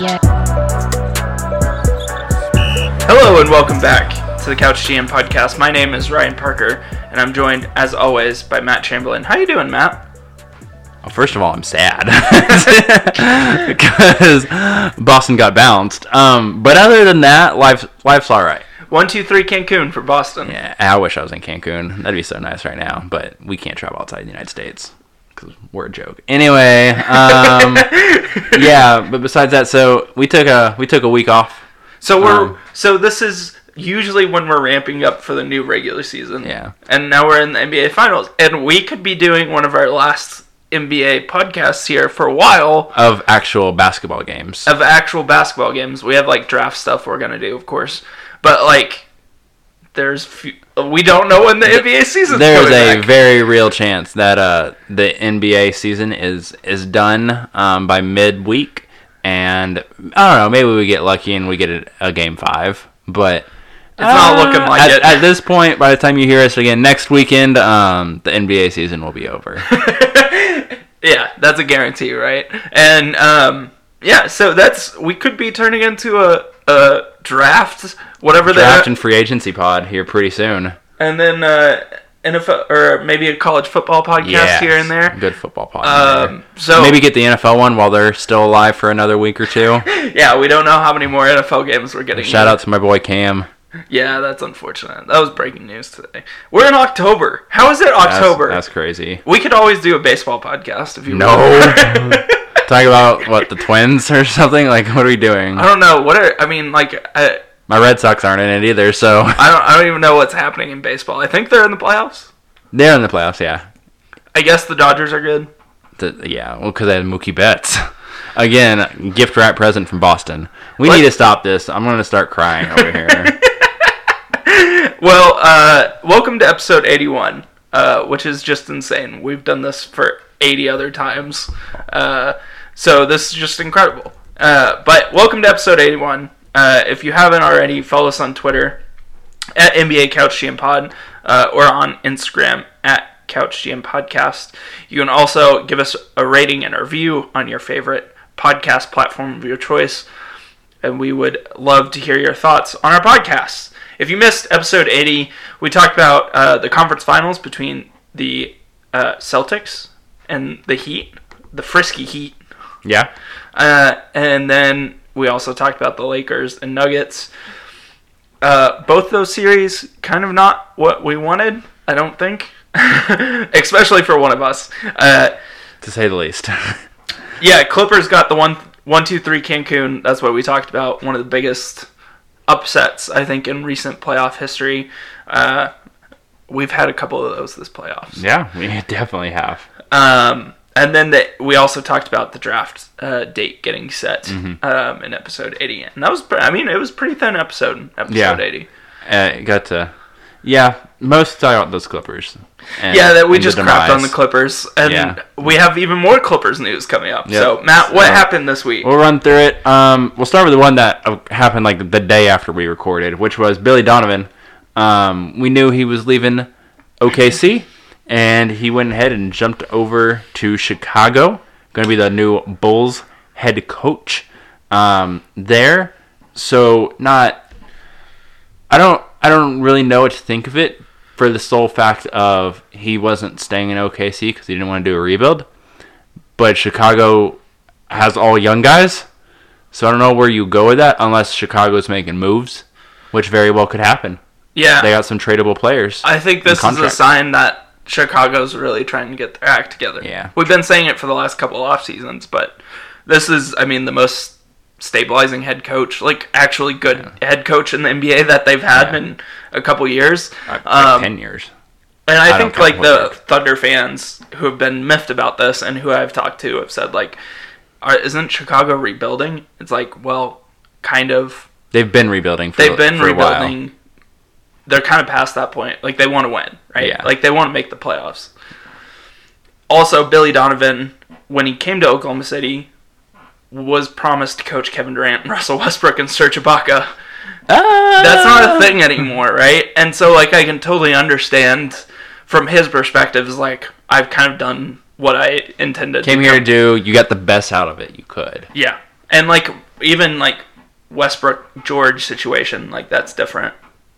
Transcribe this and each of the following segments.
Yeah. Hello and welcome back to the Couch GM podcast. My name is Ryan Parker, and I'm joined, as always, by Matt Chamberlain. How you doing, Matt? Well, first of all, I'm sad because Boston got bounced. Um, but other than that, life life's all right. One, two, three, Cancun for Boston. Yeah, I wish I was in Cancun. That'd be so nice right now. But we can't travel outside the United States because we're a joke. Anyway, um, yeah. But besides that, so we took a we took a week off. So we're Um, so this is usually when we're ramping up for the new regular season. Yeah. And now we're in the NBA Finals, and we could be doing one of our last NBA podcasts here for a while Of actual basketball games. of actual basketball games. We have like draft stuff we're gonna do, of course, but like. There's few, we don't know when the NBA season. There's a back. very real chance that uh, the NBA season is is done um, by midweek, and I don't know. Maybe we get lucky and we get a, a game five, but It's not looking like at, it. At this point, by the time you hear us again next weekend, um, the NBA season will be over. Yeah, that's a guarantee, right? And um, yeah, so that's we could be turning into a, a draft, whatever Draft they and free agency pod here pretty soon. and then uh, NFL or maybe a college football podcast Yeah, here and there. Good football pod. in there. Um, so Maybe get the NFL one while they're still alive for another week or two. yeah, we don't know how many more NFL games we're getting. Shout out to my boy Cam. Yeah, that's unfortunate. That was breaking news today. We're in October. How is it That's- October? That's, crazy. we could always do a baseball podcast if you No. Talk about what the Twins or something. Like, what are we doing? I don't know what are I mean. Like I, My Red Sox aren't in it either, so I don't. I don't even know what's happening in baseball. I think they're in the playoffs. they're in the playoffs. Yeah, I guess the Dodgers are good. The- yeah. Well, because I had Mookie Betts. Again, gift wrap present from Boston. We What? need to stop this. I'm gonna start crying over here. Well, uh, welcome to episode 81, uh, which is just insane. We've done this for 80 other times. Uh, so this is just incredible. Uh, but welcome to episode 81. Uh, if you haven't already, follow us on Twitter at NBA Couch GM Pod uh, or on Instagram at Couch GM Podcast. You can also give us a rating and a review on your favorite podcast platform of your choice and we would love to hear your thoughts on our podcast. If you missed episode 80, we talked about uh, the conference finals between the uh, Celtics and the Heat, the frisky Heat. Yeah. Uh, and then we also talked about the Lakers and Nuggets. Uh, both those series kind of not what we wanted, I don't think. Especially for one of us. Uh, To say the least. yeah, Clippers got the one one two three Cancun. That's what we talked about. One of the biggest upsets I think in recent playoff history. Uh, we've had a couple of those this playoffs. yeah, we definitely have. Um, and then the, we also talked about the draft uh, date getting set Mm-hmm. um, in episode eighty, and that was I mean it was a pretty thin episode. Episode Yeah. eighty. Uh, got to. Yeah, most talk about those Clippers. and- Yeah, that we just crapped on the. Clippers, and Yeah. we have even more Clippers news coming up. Yep. So Matt, what So- happened this week? We'll run through it. Um, we'll start with the one that uh, happened like the day after we recorded, which was Billy Donovan. Um, we knew he was leaving OKC, and he went ahead and jumped over to Chicago. Going to be the new Bulls head coach um, there. So not. I don't. I don't really know what to think of it for the sole fact of he wasn't staying in OKC because he didn't want to do a rebuild. But Chicago has all young guys. So I don't know where you go with that unless Chicago's making moves, which very well could happen. yeah, They got some tradable players. I think this is a sign that Chicago's really trying to get their act together. Yeah. We've been saying it for the last couple off seasons, but this is, I mean, the most stabilizing head coach, like actually good head coach in the NBA that they've had Yeah. in a couple years. Like Um, ten years. and I, I think like the. Thunder fans who have been miffed about this and who I've talked to have said like, are, isn't Chicago rebuilding? It's like, well, kind of. They've been rebuilding. For, They've been for rebuilding. They're kind of past that point. Like they want to win, right? Yeah. Like they want to make the playoffs. Also, Billy Donovan, when he came to Oklahoma City, was promised to coach Kevin Durant, and Russell Westbrook, and Serge Ibaka. Ah! That's not a thing anymore, right? And so, like, I can totally understand from his perspective. Is like I've kind of done what I intended. Came to here to do. You got the best out of it. You could. yeah, and like even like Westbrook George situation, like that's different.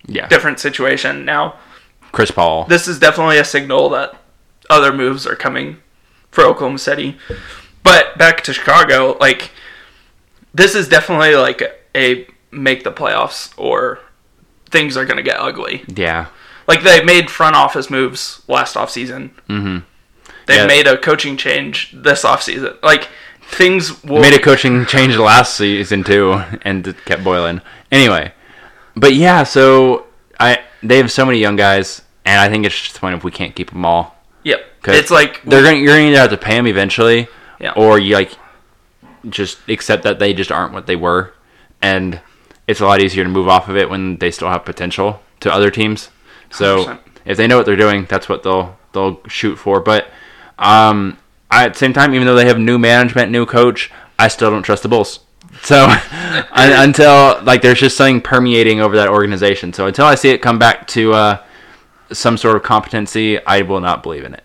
Yeah. Different situation. Now, Chris Paul. this is definitely a signal that other moves are coming for Oklahoma City. But back to Chicago, like this is definitely like a make the playoffs or things are going to get ugly. yeah. Like they made front office moves last offseason. Mm-hmm. They Yeah. made a coaching change this offseason. Like things will Made a coaching change last season too, and it kept boiling. Anyway, but yeah, so I they have so many young guys, and I think it's just the point if we can't keep them all. Yep. It's like They're gonna you're gonna have to pay them eventually, Yeah. or you like just accept that they just aren't what they were, and it's a lot easier to move off of it when they still have potential to other teams. So 100%. if they know what they're doing, that's what they'll they'll shoot for. But um, I, at the same time, even though they have new management, new coach, I still don't trust the Bulls. So un- until like there's just something permeating over that organization. So until I see it come back to uh, some sort of competency, I will not believe in it.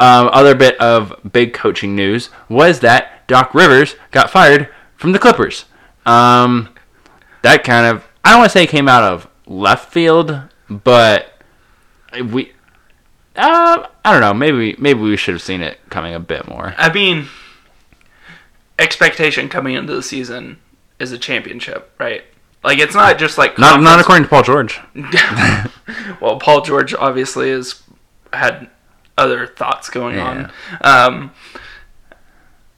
Um, other bit of big coaching news was that Doc Rivers got fired from the Clippers. Um, that kind of I don't want to say came out of left field, but we uh, I don't know. Maybe maybe we should have seen it coming a bit more. I mean, expectation coming into the season is a championship, right? Like it's not just like Not not according to Paul George. well, Paul George obviously has had other thoughts going Yeah. on. Um,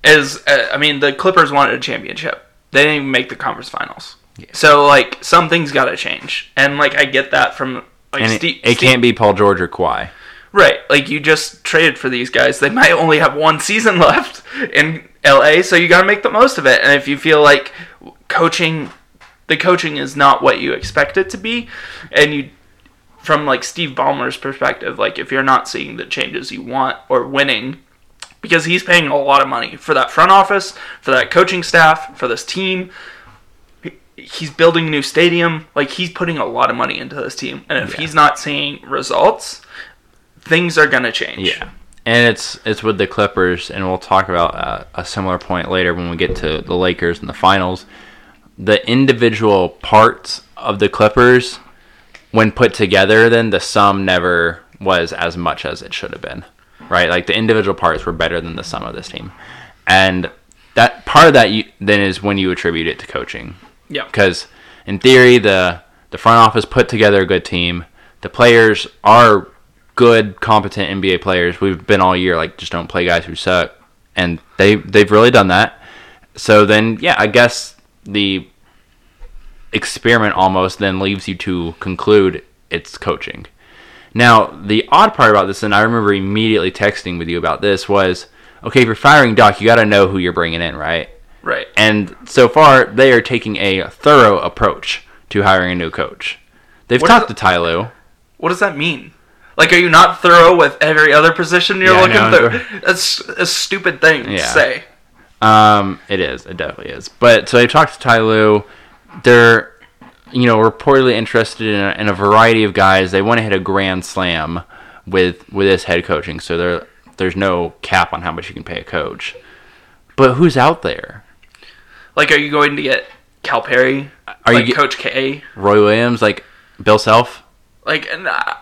is uh, I mean the Clippers wanted a championship. They didn't even make the conference finals. So like something's got to change, and like I get that from like And it, Steve, it can't be Paul George or Kawhi. Right. Like you just traded for these guys. They might only have one season left in LA, so you got to make the most of it. And if you feel like coaching the coaching is not what you expect it to be and you from like Steve Ballmer's perspective, like if you're not seeing the changes you want or winning because he's paying a lot of money for that front office, for that coaching staff, for this team. He's building a new stadium. Like he's putting a lot of money into this team, and if Yeah. he's not seeing results, things are gonna change. Yeah, and it's it's with the Clippers, and we'll talk about uh, a similar point later when we get to the Lakers and the finals. The individual parts of the Clippers, when put together, then the sum never was as much as it should have been. Right, like the individual parts were better than the sum of this team, and that part of that you, then is when you attribute it to coaching yeah, because in theory the the front office put together a good team the players are good competent nba players we've been all year like just don't play guys who suck and they they've really done that so then yeah i guess the experiment almost then leaves you to conclude it's coaching now the odd part about this and i remember immediately texting with you about this was okay if you're firing doc you got to know who you're bringing in right right. and so far, they are taking a thorough approach to hiring a new coach. They've What talked to Ty Lue. What does that mean? Like, are you not thorough with every other position you're Yeah, looking through? That's a stupid thing to say. Um, it is. It definitely is. But so they've talked to Ty Lue. They're, you know, reportedly interested in a, in a variety of guys. They want to hit a grand slam with with this head coaching. So there there's no cap on how much you can pay a coach. But who's out there? Like, are you going to get Calipari? Are like you get Coach K? Roy Williams, like Bill Self? Like, and I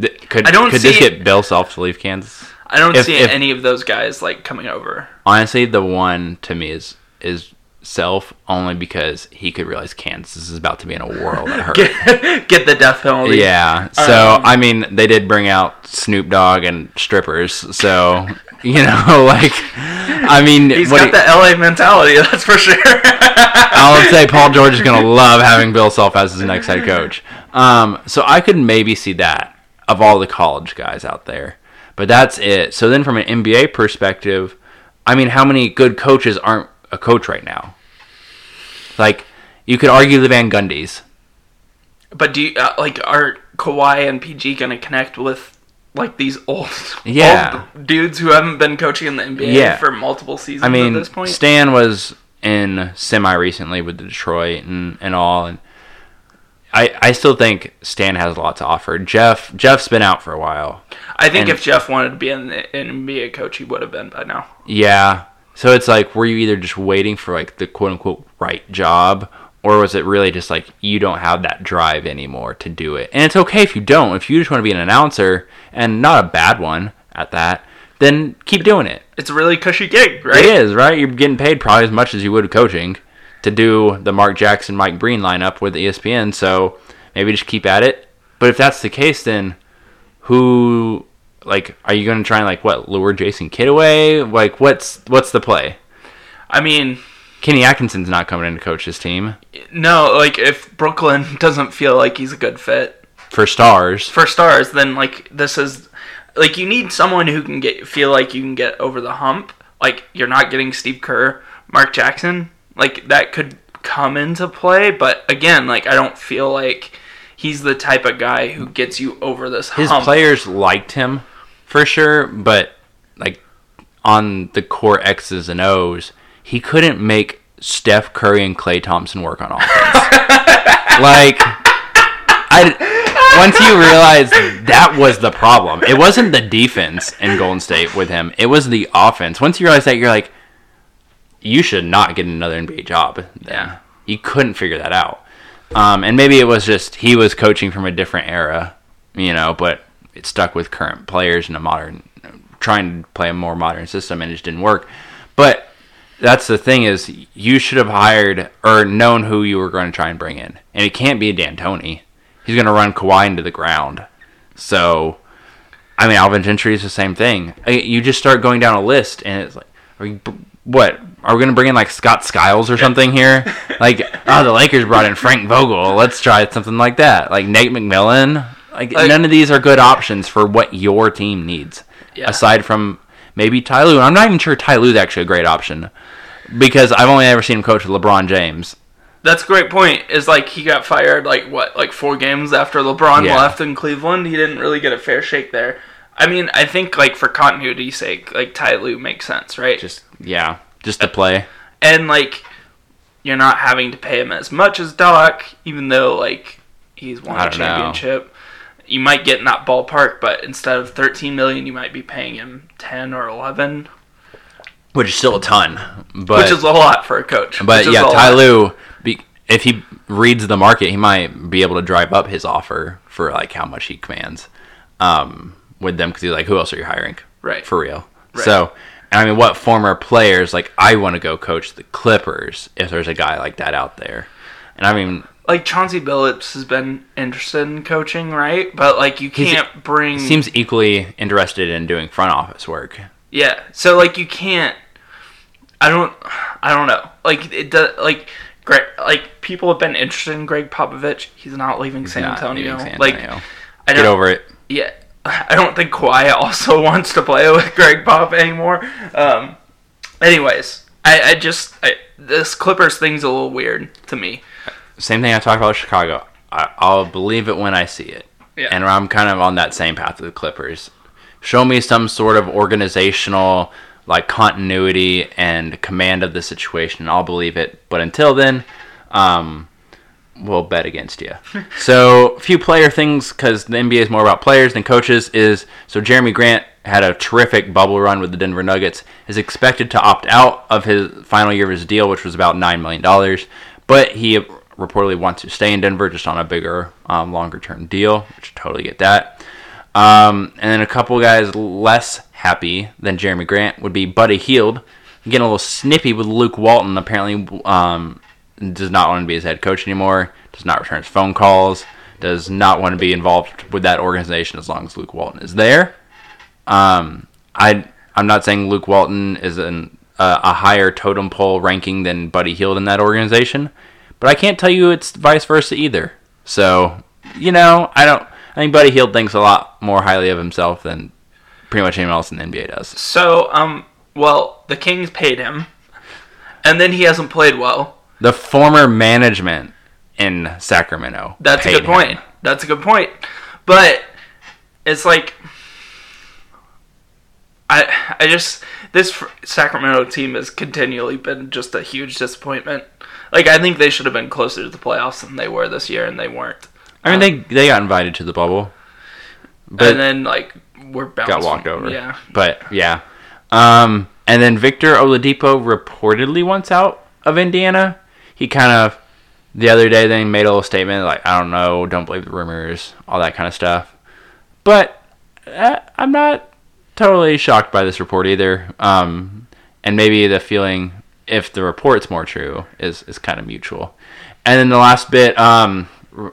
Th- Could I don't could this see- get Bill Self to leave Kansas? I don't If- see if- any of those guys like coming over. Honestly, the one to me is is self only because he could realize Kansas is about to be in a world that hurt. Get, get the death penalty. yeah. So Um, I mean, they did bring out Snoop Dogg and strippers. So you know, like, I mean, He's got he- the LA mentality, that's for sure. I'll say Paul George is gonna love having Bill Self as his next head coach. Um, so I could maybe see that of all the college guys out there, but that's it. So then, from an NBA perspective, I mean, how many good coaches aren't a coach right now? Like, you could argue the Van Gundys. But do you uh, like are Kawhi and PG gonna connect with like these old, Yeah. old dudes who haven't been coaching in the NBA Yeah. for multiple seasons I mean, at this point? Stan was in semi recently with the Detroit and, and all, and I I still think Stan has a lot to offer. Jeff Jeff's been out for a while. I think if Jeff wanted to be an, an NBA coach, he would have been by now. Yeah. So it's like, were you either just waiting for like the quote unquote right job, or was it really just like you don't have that drive anymore to do it? And it's okay if you don't. If you just want to be an announcer and not a bad one at that, then keep doing it. It's a really cushy gig, right? It is, right? You're getting paid probably as much as you would coaching to do the Mark Jackson, Mike Breen lineup with ESPN. So maybe just keep at it. But if that's the case, then who, like, are you going to try and like what lure Jason Kidd away? Like, what's what's the play? I mean, Kenny Atkinson's not coming in to coach his team no, like if Brooklyn doesn't feel like he's a good fit for stars. for stars, then like this is like you need someone who can get feel like you can get over the hump. Like you're not getting Steve Kerr, Mark Jackson, like that could come into play, but again, like I don't feel like he's the type of guy who gets you over this His hump. players liked him for sure, but like on the core X's and O's, he couldn't make Steph Curry and Klay Thompson work on offense. like I once you realize that was the problem. It wasn't the defense in Golden State with him. It was the offense. Once you realize that you're like you should not get another NBA job. Then. Yeah. You couldn't figure that out. Um, and maybe it was just he was coaching from a different era, you know, but it stuck with current players in a modern, trying to play a more modern system, and it just didn't work. But that's the thing is, you should have hired or known who you were going to try and bring in, and it can't be a D'Antoni. He's going to run Kawhi into the ground. So, I mean, Alvin Gentry is the same thing. You just start going down a list, and it's like, what? Are we going to bring in like Scott Skiles or something here? like, oh, the Lakers brought in Frank Vogel. Let's try something like that. Like Nate McMillan. Like, Like- none of these are good options for what your team needs. Yeah. Aside from maybe Ty Lue. I'm not even sure Ty Lue's actually a great option because I've only ever seen him coach with LeBron James. That's a great point. Is like he got fired like what, like four games after LeBron Yeah. left in Cleveland. He didn't really get a fair shake there. I mean, I think like for continuity's sake, like Ty Lue makes sense, right? Just yeah, just to play. and like you're not having to pay him as much as Doc, even though like he's won a don't know. championship. You might get in that ballpark, but instead of 13 million, you might be paying him 10 or 11, Which is still a ton, but which is a lot for a coach. But yeah, Ty. Lue, if he reads the market, he might be able to drive up his offer for like how much he commands um, with them because he's like, who else are you hiring? Right. For real. Right. So, I mean, what former players like I want to go coach the Clippers if there's a guy like that out there, and I mean, like Chauncey Billups has been interested in coaching, right? But like you can't bring seems equally interested in doing front office work. Yeah. So like you can't. I don't. I don't know. Like it does. Like Greg. Like people have been interested in Gregg Popovich. He's not leaving San Not Antonio. leaving San Like Antonio. I Get over it. Yeah. I don't think Kawhi also wants to play with Gregg Pop anymore. Um. Anyways, I, I just I, this Clippers thing's a little weird to me. Same thing I talked about with Chicago. I, I'll believe it when I see it. Yeah. And I'm kind of on that same path with the Clippers. Show me some sort of organizational like continuity and command of the situation, and I'll believe it. But until then, um, we'll bet against you. so, a few player things because the NBA is more about players than coaches. Is so Jerami Grant had a terrific bubble run with the Denver Nuggets. Is expected to opt out of his final year of his deal, which was about nine million dollars, but he reportedly wants to stay in Denver just on a bigger, um, longer term deal. Which I totally get that. Um, and then a couple guys less happy than Jerami Grant would be Buddy Hield. Getting a little snippy with Luke Walton. Apparently, um, does not want to be his head coach anymore. Does not return his phone calls. Does not want to be involved with that organization as long as Luke Walton is there. Um, I I'm not saying Luke Walton is an, uh, a higher totem pole ranking than Buddy Hield in that organization, but I can't tell you it's vice versa either. So you know, I don't. I think Buddy Hield thinks a lot more highly of himself than pretty much anyone else in the NBA does. So um. Well, the Kings paid him, and then he hasn't played well. The former management in Sacramento. That's a good him. point. That's a good point. But it's like I I just this Sacramento team has continually been just a huge disappointment. Like I think they should have been closer to the playoffs than they were this year, and they weren't. I mean, they they got invited to the bubble, but and then like we're bounced got walked over. Yeah, But yeah. Um, And then Victor Oladipo reportedly wants out of Indiana. He kind of the other day then made a little statement like, "I don't know, don't believe the rumors, all that kind of stuff." But uh, I'm not totally shocked by this report either. Um, and maybe the feeling, if the report's more true, is is kind of mutual. And then the last bit um,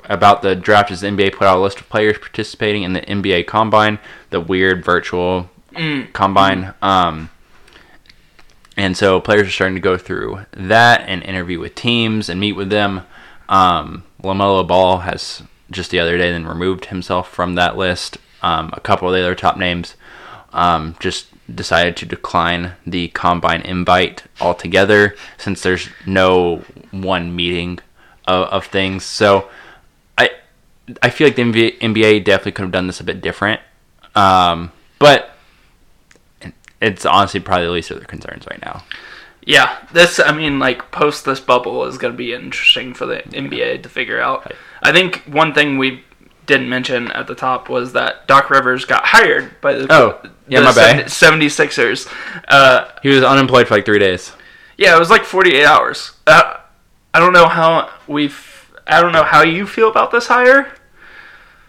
about the draft is the NBA put out a list of players participating in the NBA Combine, the weird virtual combine. Um, and so players are starting to go through that and interview with teams and meet with them. Um, LaMelo Ball has just the other day then removed himself from that list. Um, a couple of the other top names um, just decided to decline the combine invite altogether since there's no one meeting of, of things. So I I feel like the NBA, definitely could have done this a bit different. Um, but it's honestly probably the least of their concerns right now. Yeah, this I mean like post this bubble is going to be interesting for the NBA to figure out. I think one thing we didn't mention at the top was that Doc Rivers got hired by the Oh, yeah, the my bad. 76ers. Uh, He was unemployed for like three days. yeah, it was like 48 hours. Uh, I don't know how we've I don't know how you feel about this hire.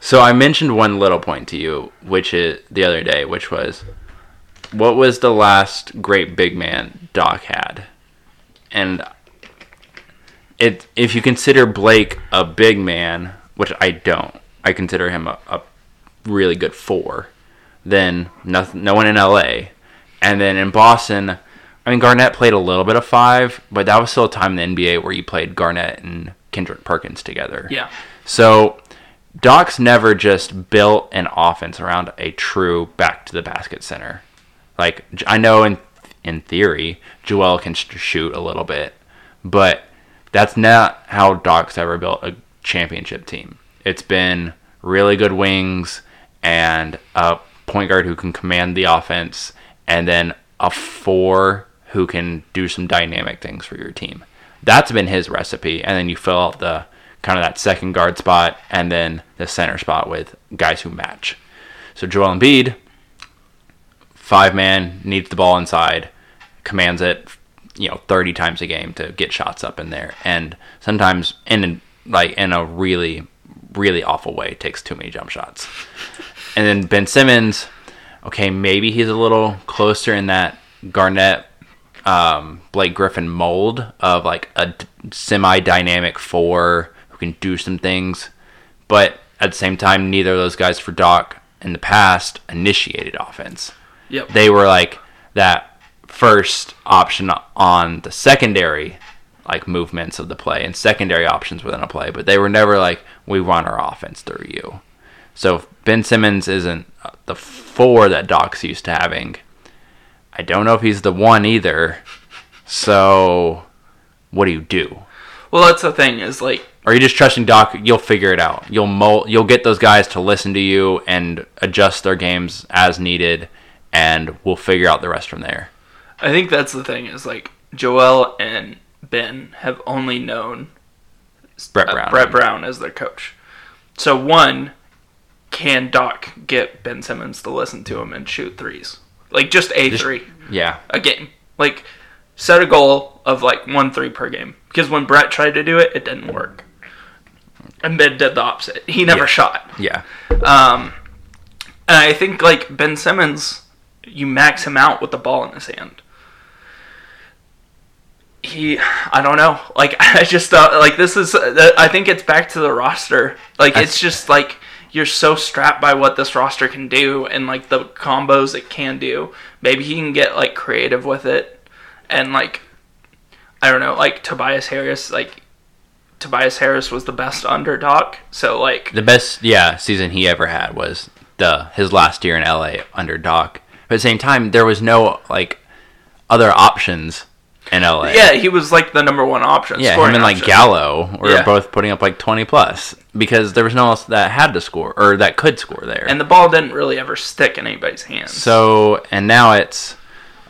So I mentioned one little point to you, which is the other day, which was what was the last great big man Doc had, and it if you consider Blake a big man, which I don't, I consider him a, a really good four. Then nothing, no one in LA, and then in Boston, I mean Garnett played a little bit of five, but that was still a time in the NBA where you played Garnett and Kendrick Perkins together. Yeah. So Doc's never just built an offense around a true back to the basket center. Like I know in in theory Joel can sh- shoot a little bit, but that's not how Doc's ever built a championship team. It's been really good wings and a point guard who can command the offense and then a four who can do some dynamic things for your team. That's been his recipe and then you fill out the kind of that second guard spot and then the center spot with guys who match. So Joel Embiid five man needs the ball inside, commands it, you know, thirty times a game to get shots up in there, and sometimes in like in a really, really awful way takes too many jump shots. And then Ben Simmons, okay, maybe he's a little closer in that Garnett, um, Blake Griffin mold of like a d- semi-dynamic four who can do some things, but at the same time, neither of those guys for Doc in the past initiated offense Yep. they were like that first option on the secondary like movements of the play and secondary options within a play, but they were never like we run our offense through you. So if Ben Simmons isn't uh, the four that Doc's used to having. I don't know if he's the one either. So what do you do? well, that's the thing is like Are you just trusting Doc? You'll figure it out. You'll mold, you'll get those guys to listen to you and adjust their games as needed, and we'll figure out the rest from there. I think that's the thing is like Joel and Ben have only known Brett uh, Brown. Brett Brown as their coach. So one, can Doc get Ben Simmons to listen to him and shoot threes? Like just a Just- three Yeah. a game. Like set a goal of like one three per game. Because when Brett tried to do it, it didn't work. And Ben did the opposite. He never Yeah. shot. Yeah. Um, and I think like Ben Simmons, you max him out with the ball in his hand. He, I don't know. Like I just thought, like this is. uh, I think it's back to the roster. Like That's- it's just like you're so strapped by what this roster can do and like the combos it can do. Maybe he can get like creative with it, and like I don't know, like Tobias Harris. Like Tobias Harris was the best underdog. So like The best, yeah, season he ever had was the his last year in LA under Doc. But at the same time, there was no like other options in LA. Yeah, he was like the number one option. Yeah, him and like option. Gallo were Yeah. both putting up like twenty plus because there was no one else that had to score or that could score there. and the ball didn't really ever stick in anybody's hands. So and now it's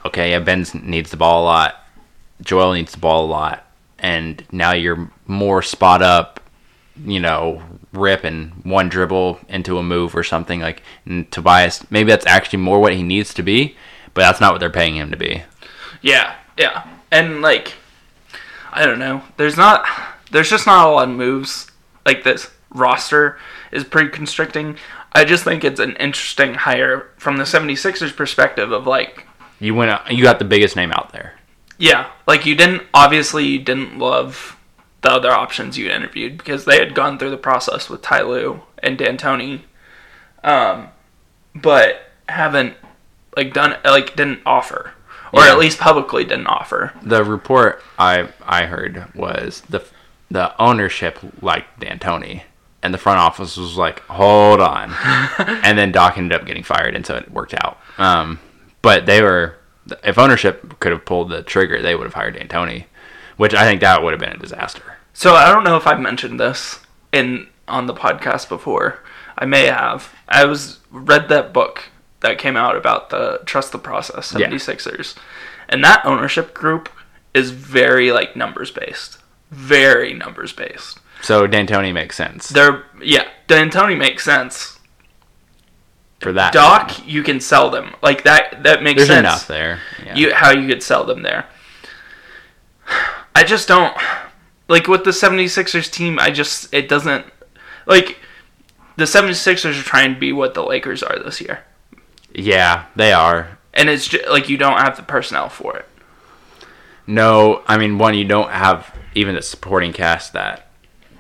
okay. Yeah, Ben needs the ball a lot. Joel needs the ball a lot, and now you're more spot up. You know, rip and one dribble into a move or something like. And Tobias, maybe that's actually more what he needs to be, but that's not what they're paying him to be. Yeah, yeah. And like I don't know. There's not there's just not a lot of moves like this roster is pretty constricting. I just think it's an interesting hire from the 76ers perspective of like You went. out- You got the biggest name out there. yeah, like you didn't obviously you didn't love the other options you interviewed because they had gone through the process with Ty Lue and D'Antoni. Um but haven't like done like didn't offer or Yeah. at least publicly didn't offer. The report I I heard was the the ownership liked D'Antoni, and the front office was like, "Hold on," and then Doc ended up getting fired, and so it worked out. Um, but they were if ownership could have pulled the trigger, they would have hired D'Antoni, which I think that would have been a disaster. So I don't know if I've mentioned this in on the podcast before. I may have. I was read that book that came out about the trust the process Yeah. 76ers. And that ownership group is very like numbers based. Very numbers based. So D'Antoni makes sense They're yeah, D'Antoni makes sense. for that. Doc, you can sell them. Like that that makes there's sense. enough there. Yeah. you how you could sell them there. I just don't like with the 76ers team, I just it doesn't like the 76ers are trying to be what the Lakers are this year. yeah, they are. And it's just, like you don't have the personnel for it. No, I mean one, you don't have even the supporting cast that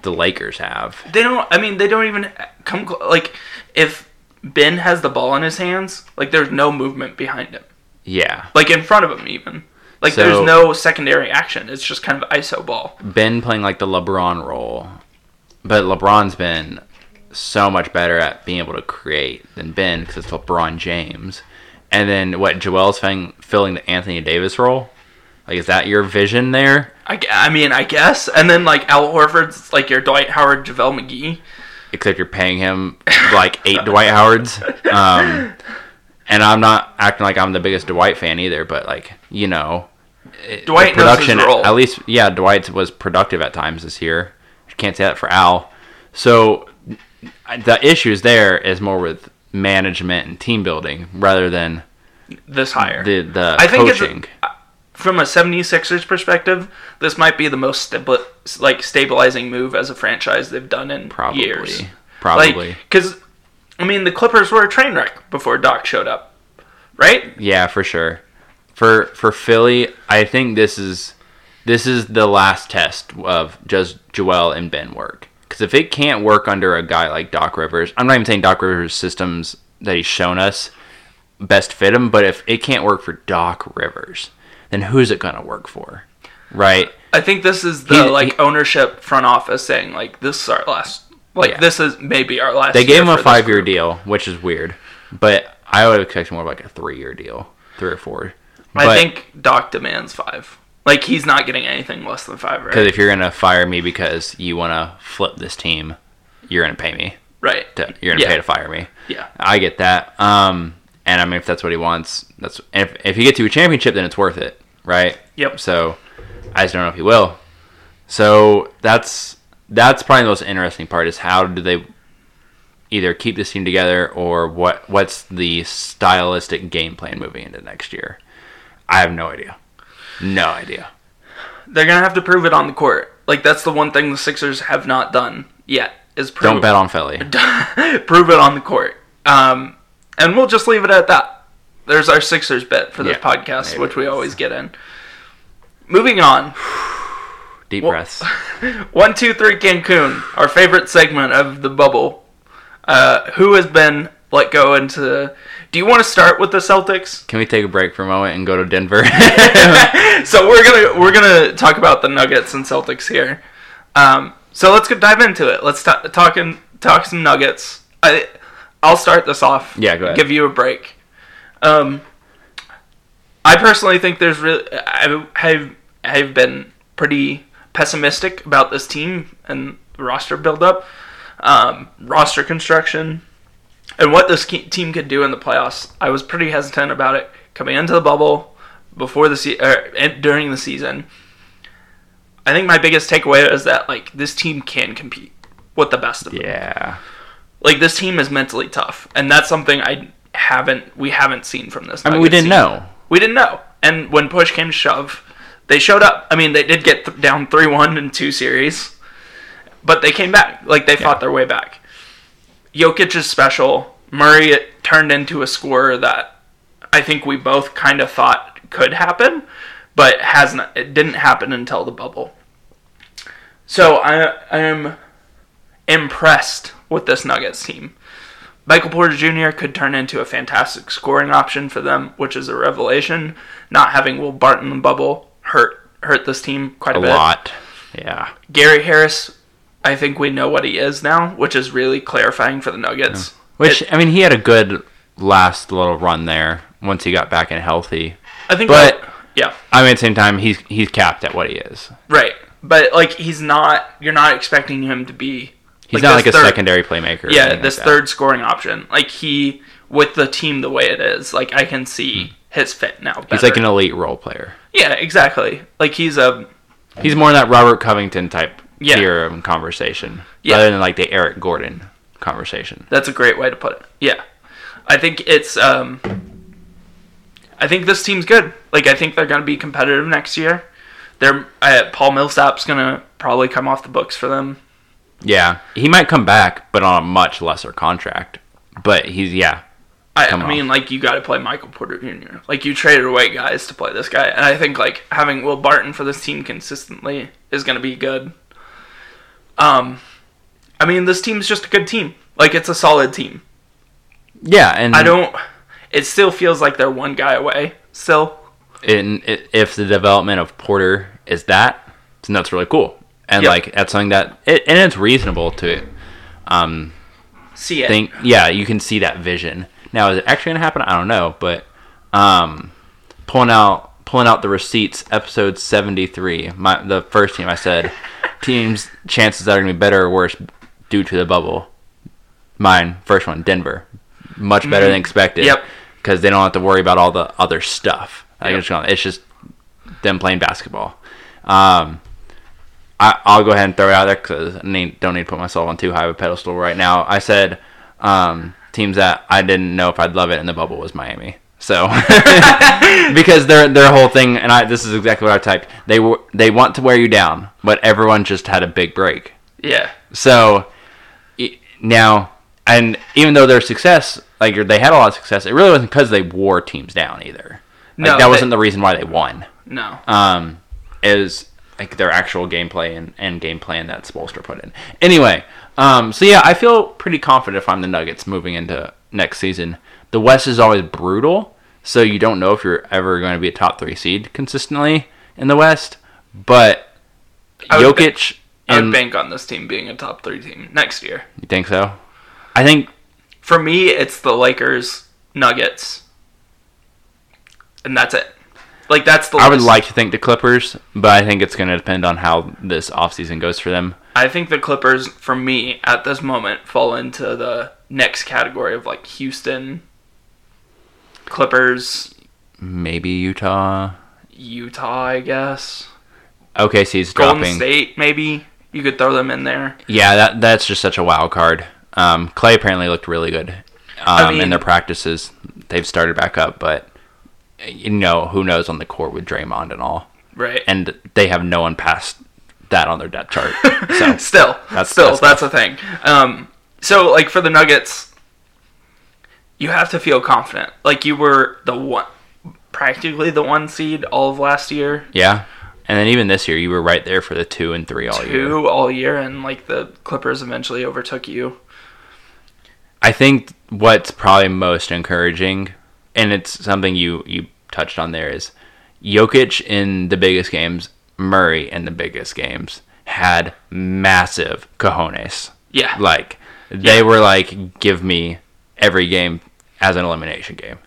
the Lakers have. They don't I mean they don't even come like if Ben has the ball in his hands, like there's no movement behind him. Yeah, Like in front of him even. Like So- there's no secondary action. It's just kind of iso ball. Ben playing like the LeBron role, but LeBron's been so much better at being able to create than Ben because it's LeBron James. And then what? Joel's filling, filling the Anthony Davis role. Like, is that your vision there? I, I mean, I guess. And then like Al Horford's like your Dwight Howard, JaVale McGee. Except you're paying him like eight Dwight Howards. Um, and I'm not acting like I'm the biggest Dwight fan either, but like you know, Dwight the knows his role. At least, yeah, Dwight was productive at times this year. You can't say that for Al. So the issues there is more with management and team building rather than This hire. the the I think it's- coaching. From a 76ers perspective, this might be the most stabi- like stabilizing move as a franchise they've done in Probably, years. probably. because I mean the Clippers were a train wreck before Doc showed up, right? Yeah, for sure. For for Philly, I think this is this is the last test of just Joel and Ben work. Because if it can't work under a guy like Doc Rivers, I'm not even saying Doc Rivers' systems that he's shown us best fit him, but if it can't work for Doc Rivers, then who's it gonna work for? Right? I think this is the He- like he- ownership front office saying like this is our last like Yeah. this is maybe our last. They gave him a five year deal, which is weird. But I would expect more like a three year deal. Three or four. I think Doc demands five. Like he's not getting anything less than five, right? Because if you're gonna fire me because you want to flip this team, you're gonna pay me. right. To, you're gonna Yeah. pay to fire me. Yeah. I get that. Um, and I mean, if that's what he wants, that's if if you get to a championship, then it's worth it, right? Yep. So I just don't know if he will. So that's that's probably the most interesting part is how do they either keep this team together or what what's the stylistic game plan moving into next year? I have no idea. No idea. They're gonna have to prove it on the court. Like that's the one thing the Sixers have not done yet is prove Don't bet on Philly. prove it on the court. Um, and we'll just leave it at that. There's our Sixers bet for this Yeah, podcast, which we always get in. Moving on, Deep Well- breaths. one, two, three, Cancun, our favorite segment of the bubble. Uh, who has been let go into? Do you want to start with the Celtics? Can we take a break for a moment and go to Denver? so we're gonna we're gonna talk about the Nuggets and Celtics here. Um, so let's go dive into it. Let's ta- talk and talk some Nuggets. I I'll start this off. Yeah, go ahead. Give you a break. Um, I personally think there's really I have I've been pretty pessimistic about this team and roster buildup, um, roster construction, and what this team could do in the playoffs. I was pretty hesitant about it coming into the bubble before the se- er, and during the season. I think my biggest takeaway is that like this team can compete with the best of them. yeah. Like this team is mentally tough, and that's something I haven't we haven't seen from this. I mean, we didn't team. know. We didn't know, And when push came to shove, they showed up. I mean, they did get th- down 3 1 in two series, but they came back. Like, they fought their way back. Jokic is special. Murray it turned into a scorer that I think we both kind of thought could happen, but hasn't. It didn't happen until the bubble. So I I am impressed with this Nuggets team. Michael Porter Jr. could turn into a fantastic scoring option for them, which is a revelation. Not having Will Barton in the bubble hurt hurt this team quite a, A bit. lot. Yeah. Gary Harris, I think we know what he is now, which is really clarifying for the Nuggets. Which It- I mean, he had a good last little run there once he got back and healthy. I think, but- that- yeah, I mean, at the same time, he's he's capped at what he is. right. But like, he's not. You're not expecting him to be. He's not like a third- secondary playmaker. Yeah, this like third scoring option. Like he, with the team the way it is, like I can see hmm. His fit now. Better. He's like an elite role player. yeah, exactly. Like he's a He's more in that Robert Covington type Yeah. tier of conversation, Yeah. rather than like the Eric Gordon conversation. That's a great way to put it. Yeah, I think it's. um I think this team's good. Like I think they're going to be competitive next year. They're uh, Paul Millsap's going to probably come off the books for them. Yeah, he might come back, but on a much lesser contract. But he's yeah, I, I mean, like you got to play Michael Porter Jr. Like you traded away guys to play this guy, and I think like having Will Barton for this team consistently is going to be good. Um, I mean, this team's just a good team. Like it's a solid team. yeah, and I don't. It still feels like they're one guy away. Still, in, if the development of Porter is that, then that's really cool. And Yep. like that's something that it, and it's reasonable to um see it. think yeah, you can see that vision. Now is it actually gonna happen? I don't know, but um pulling out pulling out the receipts, episode seventy three, my the first team I said teams chances that are gonna be better or worse due to the bubble. Mine, first one, Denver. Much better than expected. Mm-hmm. Yep. Because they don't have to worry about all the other stuff. Like, Yep. it's, gonna, it's just them playing basketball. Um, I, I'll go ahead and throw it out there because I need, don't need to put myself on too high of a pedestal right now. I said um, teams that I didn't know if I'd love it in the bubble was Miami. So because their their whole thing, and I this is exactly what I typed. They were they want to wear you down, but everyone just had a big break. Yeah, So now, and even though their success, like they had a lot of success, it really wasn't because they wore teams down either. Like, No, that they- wasn't the reason why they won. no. Um, is like their actual gameplay and, and game plan that Spoelstra put in. Anyway, um, so yeah, I feel pretty confident if I'm the Nuggets moving into next season. The West is always brutal, so you don't know if you're ever going to be a top three seed consistently in the West. But I would Jokic I would and bank on this team being a top three team next year. you think so? I think For me, it's the Lakers, Nuggets, and that's it. Like that's the. I would like to think the Clippers, but I think it's going to depend on how this offseason goes for them. I think the Clippers, for me, at this moment, fall into the next category of like Houston, Clippers, Maybe Utah. Utah, I guess. OKC's Golden dropping. State, maybe you could throw them in there. Yeah, that that's just such a wild card. Um, Klay apparently looked really good um, I mean- in their practices. They've started back up, but you know who knows on the court with Draymond and all, Right. and they have no one past that on their depth chart. So still, That's- still, that's that's, a thing. Um, so like for the Nuggets, you have to feel confident. Like you were the one, practically the one seed all of last year, yeah, and then even this year you were right there for the two and three all year. two all year, and like the Clippers eventually overtook you. I think what's probably most encouraging, and it's something you you touched on there, is Jokic in the biggest games, Murray in the biggest games had massive cojones. Yeah, Like they Yeah. were like, give me every game as an elimination game,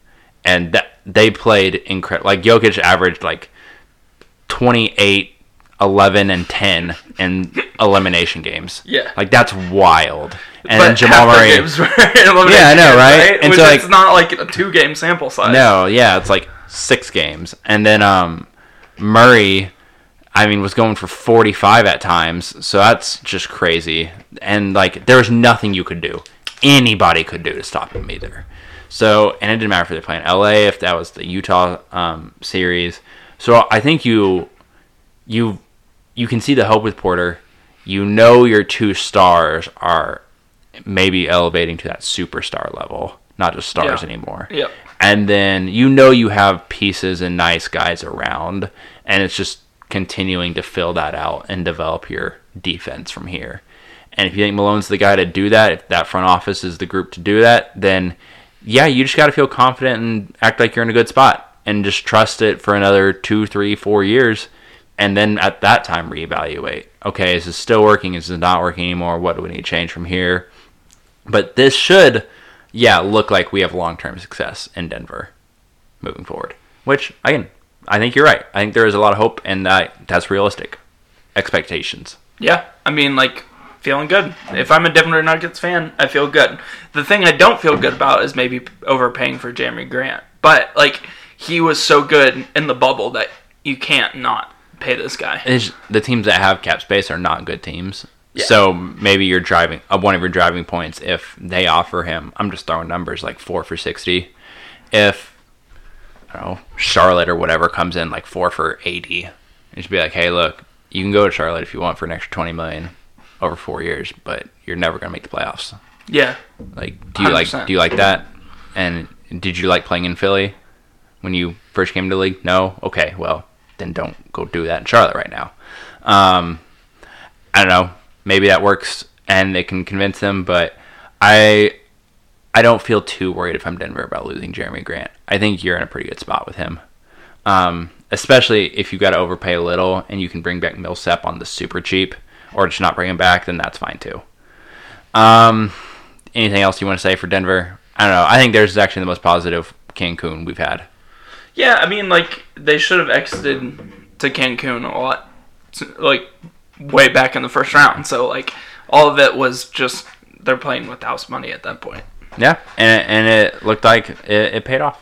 and that they played incredible. Like Jokic averaged like 28, 11, and 10 in elimination games. Yeah. like that's wild. And but then Jamal Murray. games were Yeah, I know, games, right? And Which so, like- not like a two game sample size. No, yeah, it's like six games, and then um, Murray, I mean, was going for forty five at times, so that's just crazy. And like, there was nothing you could do, anybody could do to stop him either. So, and it didn't matter if they're playing LA, if that was the Utah um, series. So, I think you you you can see the hope with Porter. You know your two stars are maybe elevating to that superstar level, not just stars Yeah. anymore. Yep. And then you know you have pieces and nice guys around, and it's just continuing to fill that out and develop your defense from here. And if you think Malone's the guy to do that, if that front office is the group to do that, then yeah, you just got to feel confident and act like you're in a good spot and just trust it for another two, three, four years. And then at that time, reevaluate. Okay, is this still working? Is this not working anymore? What do we need to change from here? But this should, yeah, look like we have long term success in Denver moving forward. Which, again, I think you're right. I think there is a lot of hope, and that that's realistic expectations. Yeah, I mean, like, feeling good. If I'm a Denver Nuggets fan, I feel good. The thing I don't feel good about is maybe overpaying for Jerami Grant. But, like, he was so good in the bubble that you can't not pay this guy. It's, the teams that have cap space are not good teams. Yeah. So maybe you're driving uh, one of your driving points if they offer him. I'm just throwing numbers like four for sixty. If I don't know Charlotte or whatever comes in like four for eighty, you should be like, hey, look, you can go to Charlotte if you want for an extra twenty million over four years, but you're never gonna make the playoffs. Yeah. Like, do you like 100%. do you like that? And did you like playing in Philly when you first came to the league? No. Okay, well then don't go do that in Charlotte right now. Um, I don't know. Maybe that works and it can convince them, but I I don't feel too worried if I'm Denver about losing Jerami Grant. I think you're in a pretty good spot with him. Um, especially if you got to overpay a little and you can bring back Millsap on the super cheap, or just not bring him back, then that's fine too. Um, anything else you want to say for Denver? I don't know. I think theirs is actually the most positive Cancun we've had. Yeah, I mean, like, they should have exited to Cancun a lot, like, way back in the first round. So, like, all of it was just they're playing with house money at that point. Yeah, and and it looked like it, it paid off.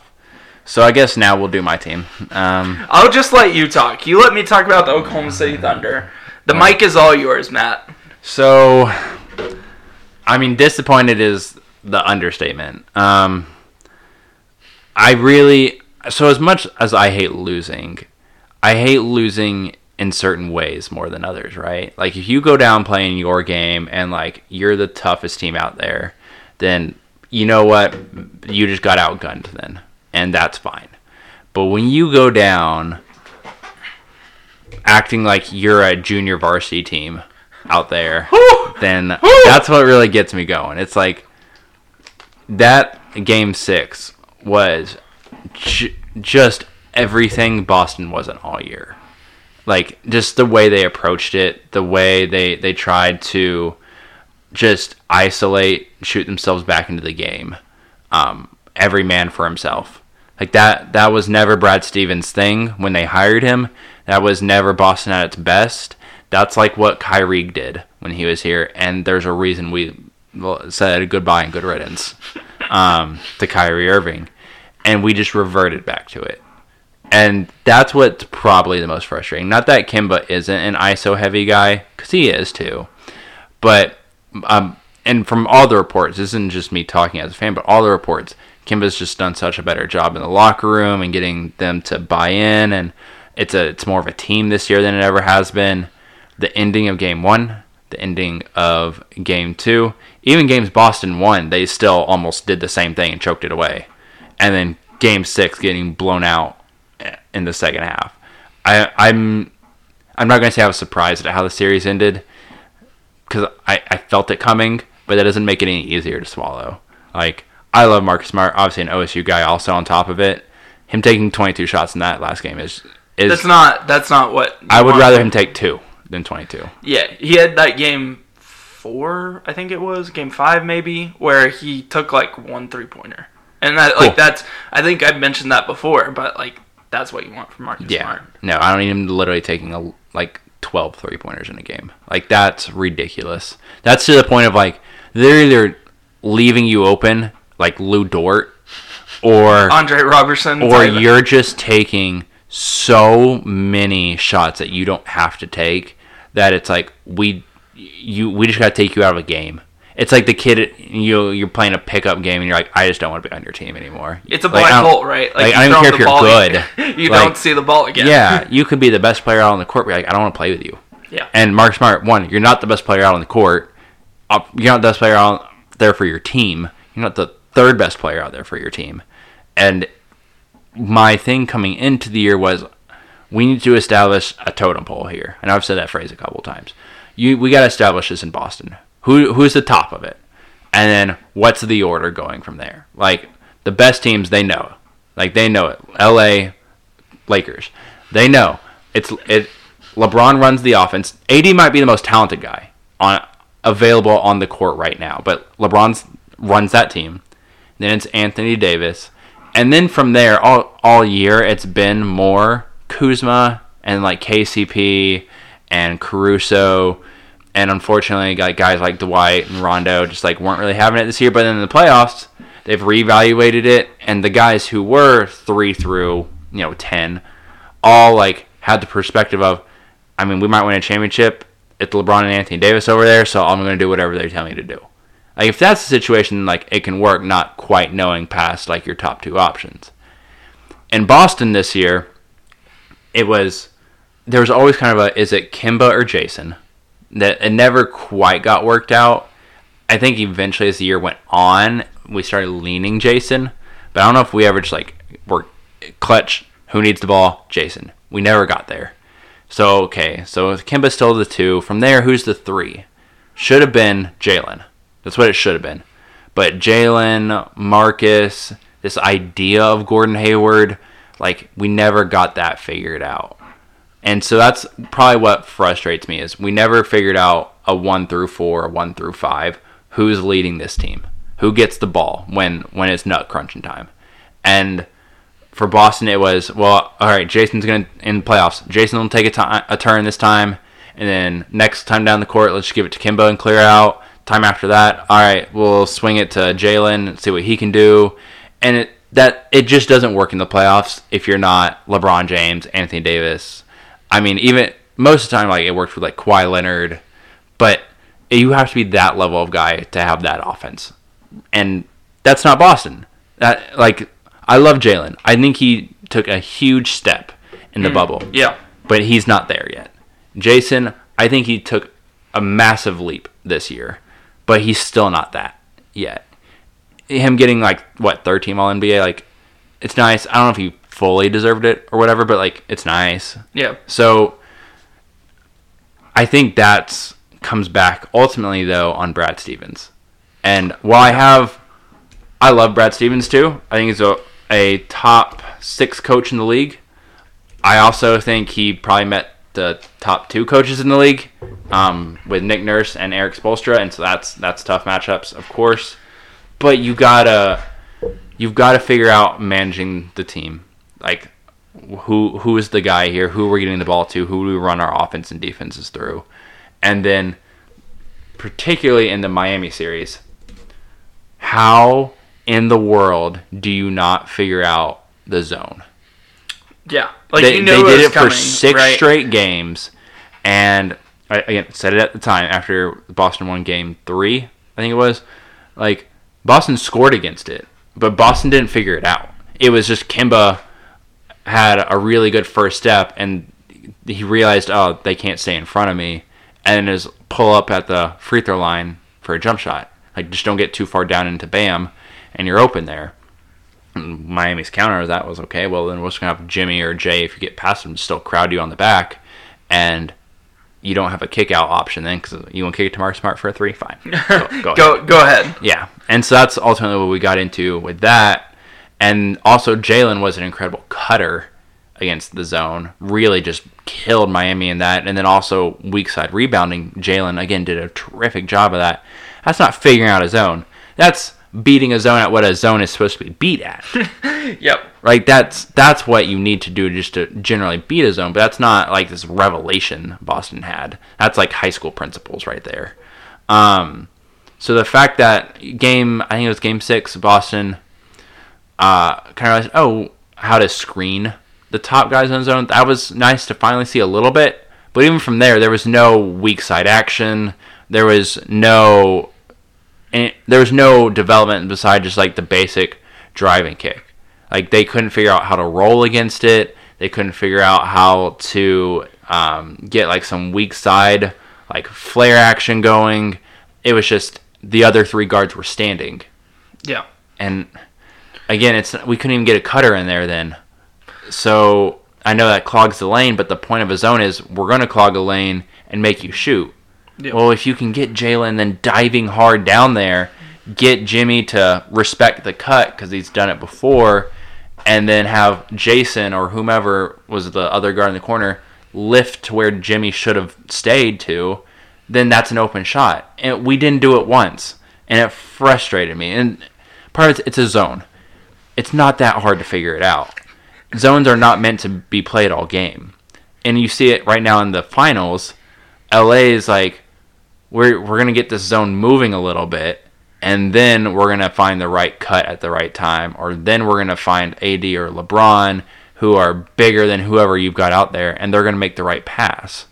So I guess now we'll do my team. Um, I'll just let you talk. You let me talk about the Oklahoma City Thunder. The mic is all yours, Matt. So, I mean, disappointed is the understatement. Um, I really, so as much as I hate losing, I hate losing in certain ways more than others, right? Like if you go down playing your game and like you're the toughest team out there, then you know what? You just got outgunned then, and that's fine. But when you go down acting like you're a junior varsity team out there, then that's what really gets me going. It's like that game six was j- just everything Boston wasn't all year. Like just the way they approached it, the way they they tried to just isolate, shoot themselves back into the game. Um, every man for himself. Like that that was never Brad Stevens' thing when they hired him. That was never Boston at its best. That's like what Kyrie did when he was here, and there's a reason we said goodbye and good riddance um, to Kyrie Irving, and we just reverted back to it. And that's what's probably the most frustrating. Not that Kemba isn't an ISO heavy guy, because he is too. But, um, and from all the reports, this isn't just me talking as a fan, but all the reports, Kemba's just done such a better job in the locker room and getting them to buy in. And it's a it's more of a team this year than it ever has been. The ending of game one, the ending of game two, even games Boston won, they still almost did the same thing and choked it away. And then game six getting blown out in the second half. I, I'm I'm not going to say I was surprised at how the series ended because I, I felt it coming, but that doesn't make it any easier to swallow. Like I love Marcus Smart, obviously an OSU guy, also on top of it. Him taking 22 shots in that last game is is That's not. That's not what. I would rather him take two than 22. Yeah, he had that game four, I think it was game five, maybe, where he took like one three pointer, and that Cool. like that's. I think I've mentioned that before, but like that's what you want from Marcus Yeah. Smart. No, I don't need him literally taking a, like 12 three pointers in a game. Like that's ridiculous. That's to the point of like they're either leaving you open like Lu Dort or Andre Robertson, or type- you're just taking so many shots that you don't have to take that it's like we you we just got to take you out of a game It's like the kid you you're playing a pickup game and you're like, I just don't want to be on your team anymore. It's a black don't- hole, right? like, you I don't care if you're ball, good. You Like, don't see the ball again. Yeah, you could be the best player out on the court, but like, I don't want to play with you. Yeah. And Mark Smart, one, you're not the best player out on the court. You're not the best player out there for your team. You're not the third best player out there for your team. And my thing coming into the year was we need to establish a totem pole here. And I've said that phrase a couple times. You we got to establish this in Boston. Who who's the top of it? And then what's the order going from there? Like the best teams they know. Like they know it. LA Lakers. They know. It's it LeBron runs the offense. AD might be the most talented guy on available on the court right now, but LeBron runs that team. Then it's Anthony Davis. And then from there all all year it's been more Kuzma and like KCP and Caruso and unfortunately like guys like Dwight and Rondo just like weren't really having it this year, but then in the playoffs they've reevaluated it and the guys who were 3 through, you know, 10 all like had the perspective of I mean, we might win a championship. It's LeBron and Anthony Davis over there, so I'm going to do whatever they tell me to do. Like if that's the situation, like it can work, not quite knowing past like your top two options. In Boston this year, it was there was always kind of a is it Kemba or Jason that it never quite got worked out. I think eventually as the year went on, we started leaning Jason, but I don't know if we ever just like were clutch. Who needs the ball? Jason. We never got there. So okay, so Kemba's still the two. From there, who's the three? Should have been Jalen. That's what it should have been. But Jalen, Marcus, this idea of Gordon Hayward, like we never got that figured out. And so that's probably what frustrates me is we never figured out a one through four, a one through five, who's leading this team, who gets the ball when when it's nut crunching time, and for Boston, it was well, all right. Jason's gonna in the playoffs. Jason will take a, ti- a turn this time, and then next time down the court, let's just give it to Kemba and clear out. Time after that, all right, we'll swing it to Jalen and see what he can do. And it that it just doesn't work in the playoffs if you're not LeBron James, Anthony Davis. I mean, even most of the time, like it worked with like Kawhi Leonard, but you have to be that level of guy to have that offense, and that's not Boston. That like I love Jalen. I think he took a huge step in the hmm. bubble, Yeah. but he's not there yet. Jason, I think he took a massive leap this year, but he's still not that yet. Him getting like what third team All NBA, like it's nice. I don't know if he fully deserved it or whatever, but like it's nice. Yeah. So I think that's comes back ultimately though on Brad Stevens. And while I have I love Brad Stevens too. I think he's a, a top six coach in the league. I also think he probably met the top two coaches in the league, um, with Nick Nurse and Erik Spoelstra, and so that's that's tough matchups, of course. But you gotta you've got to figure out managing the team. Like who who is the guy here? Who we're we getting the ball to? Who do we run our offense and defenses through? And then, particularly in the Miami series, how in the world do you not figure out the zone? Yeah. Like they, you knew they did it coming, for six right? straight games, and I again said it at the time after Boston won Game Three, I think it was. Like Boston scored against it, but Boston didn't figure it out. It was just Kemba had a really good first step, and he realized, oh, they can't stay in front of me, and is pull up at the free throw line for a jump shot. Like just don't get too far down into Bam, and you're open there. And Miami's counter that was okay. Well, then we're just gonna have Jimmy or Jay if you get past them, still crowd you on the back, and you don't have a kick out option then because you want to kick it to Mark Smart for a three. Fine, go, go ahead. Go go ahead. Yeah, and so that's ultimately what we got into with that. And also, Jalen was an incredible cutter against the zone. Really just killed Miami in that. And then also, weak side rebounding. Jalen, again, did a terrific job of that. That's not figuring out a zone. That's beating a zone at what a zone is supposed to be beat at. Yep. Like that's that's what you need to do just to generally beat a zone, but that's not like this revelation Boston had. That's like high school principles right there. Um, so the fact that game, I think it was game six, Boston, uh, kind of realized, oh, how to screen the top guys on zone. That was nice to finally see a little bit. But even from there, there was no weak side action. There was no and there was no development beside just like the basic driving kick. Like they couldn't figure out how to roll against it. They couldn't figure out how to um, get like some weak side like flare action going. It was just the other three guards were standing, Yeah. and again, it's we couldn't even get a cutter in there then. So I know that clogs the lane, but the point of a zone is we're going to clog a lane and make you shoot. Yeah. Well, if you can get Jalen then diving hard down there, get Jimmy to respect the cut because he's done it before, and then have Jason or whomever was the other guard in the corner lift to where Jimmy should have stayed to, then that's an open shot. And we didn't do it once, and it frustrated me. And part of it's, it's a zone. It's not that hard to figure it out. Zones are not meant to be played all game, and you see it right now in the finals. LA is like, we're we're gonna get this zone moving a little bit, and then we're gonna find the right cut at the right time, or then we're gonna find AD or LeBron who are bigger than whoever you've got out there, and they're gonna make the right pass.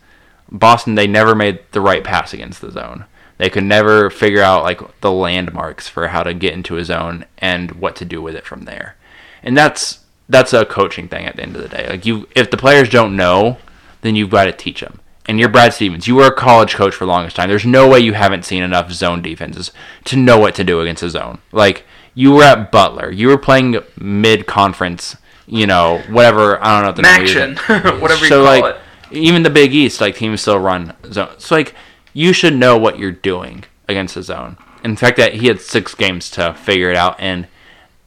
Boston, they never made the right pass against the zone. They could never figure out like the landmarks for how to get into a zone and what to do with it from there. And that's that's a coaching thing at the end of the day. Like you, if the players don't know, then you've got to teach them. And you're Brad Stevens. You were a college coach for the longest time. There's no way you haven't seen enough zone defenses to know what to do against a zone. Like you were at Butler. You were playing mid conference. You know, whatever. I don't know. What the number is. Maction, whatever you so call like it. even the Big East, like teams still run zone. So like you should know what you're doing against the zone. In fact, that he had six games to figure it out and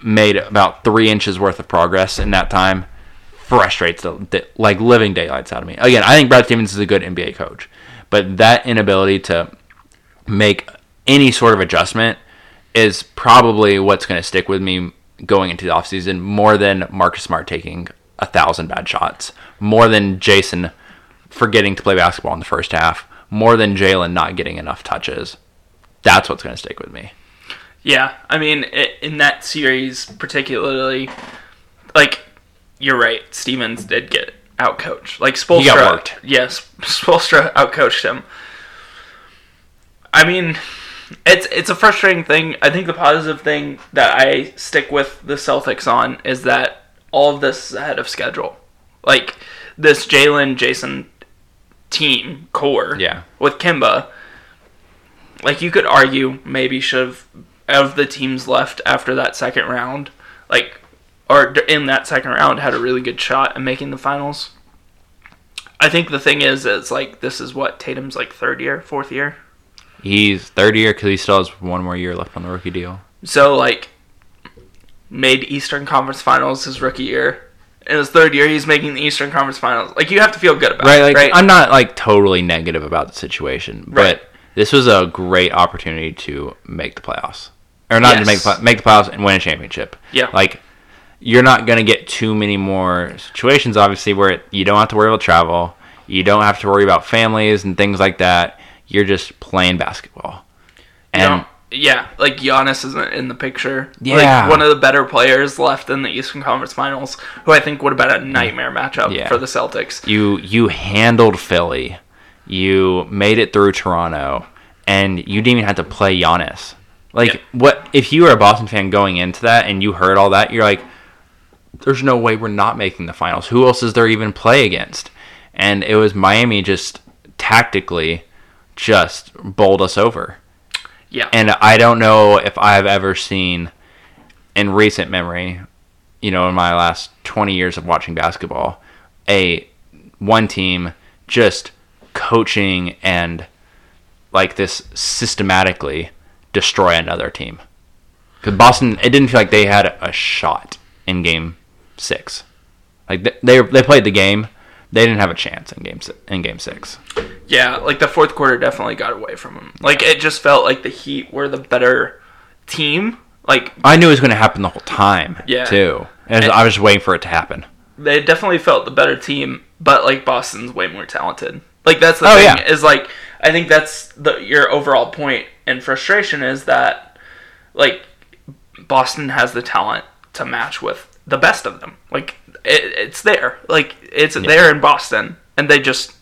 made about three inches worth of progress in that time. Frustrates the, the like living daylights out of me. Again, I think Brad Stevens is a good NBA coach, but that inability to make any sort of adjustment is probably what's going to stick with me going into the offseason more than Marcus Smart taking a thousand bad shots, more than Jason forgetting to play basketball in the first half, more than Jalen not getting enough touches. That's what's going to stick with me. Yeah, I mean, i in that series particularly, like you're right. Stevens did get outcoached. Like Spoelstra, He got worked. Yes, Spoelstra outcoached him. I mean, it's it's a frustrating thing. I think the positive thing that I stick with the Celtics on is that all of this is ahead of schedule. Like this Jalen Jason team core, Yeah. with Kemba. Like you could argue maybe should have of the teams left after that second round, like or in that second round had a really good shot at making the finals. I think the thing is, it's like this is what Tatum's like third year, fourth year. He's third year because he still has one more year left on the rookie deal. So like made Eastern Conference Finals his rookie year. In his third year, he's making the Eastern Conference Finals. Like you have to feel good about Right, it, like right? I'm not like totally negative about the situation, Right. but this was a great opportunity to make the playoffs, or not to make the make the playoffs and win a championship. Yeah. like you're not gonna get too many more situations, obviously, where it, you don't have to worry about travel, you don't have to worry about families and things like that. You're just playing basketball, and know, yeah, like Giannis isn't in the picture. Yeah. Like one of the better players left in the Eastern Conference Finals, who I think would have been a nightmare matchup Yeah. for the Celtics. you you handled Philly, you made it through Toronto, and you didn't even have to play Giannis. Like Yeah. what if you were a Boston fan going into that and you heard all that, you're like, there's no way we're not making the finals. Who else is there even play against? And it was Miami just tactically just bowled us over. Yeah. And I don't know if I've ever seen in recent memory, you know, in my last 20 years of watching basketball, a one team just coaching and like this systematically destroy another team. Because Boston, it didn't feel like they had a shot in game six. Like they they, they played the game, they didn't have a chance in game in game six. Yeah, like the fourth quarter definitely got away from them. Like it just felt like the Heat were the better team. Like I knew it was going to happen the whole time. Yeah. too. And I was just waiting for it to happen. they definitely felt the better team, but like Boston's way more talented. Like that's the Oh, thing yeah. is like I think that's the your overall point and frustration is that like Boston has the talent to match with the best of them. Like it, it's there. Like it's there in Boston, and they just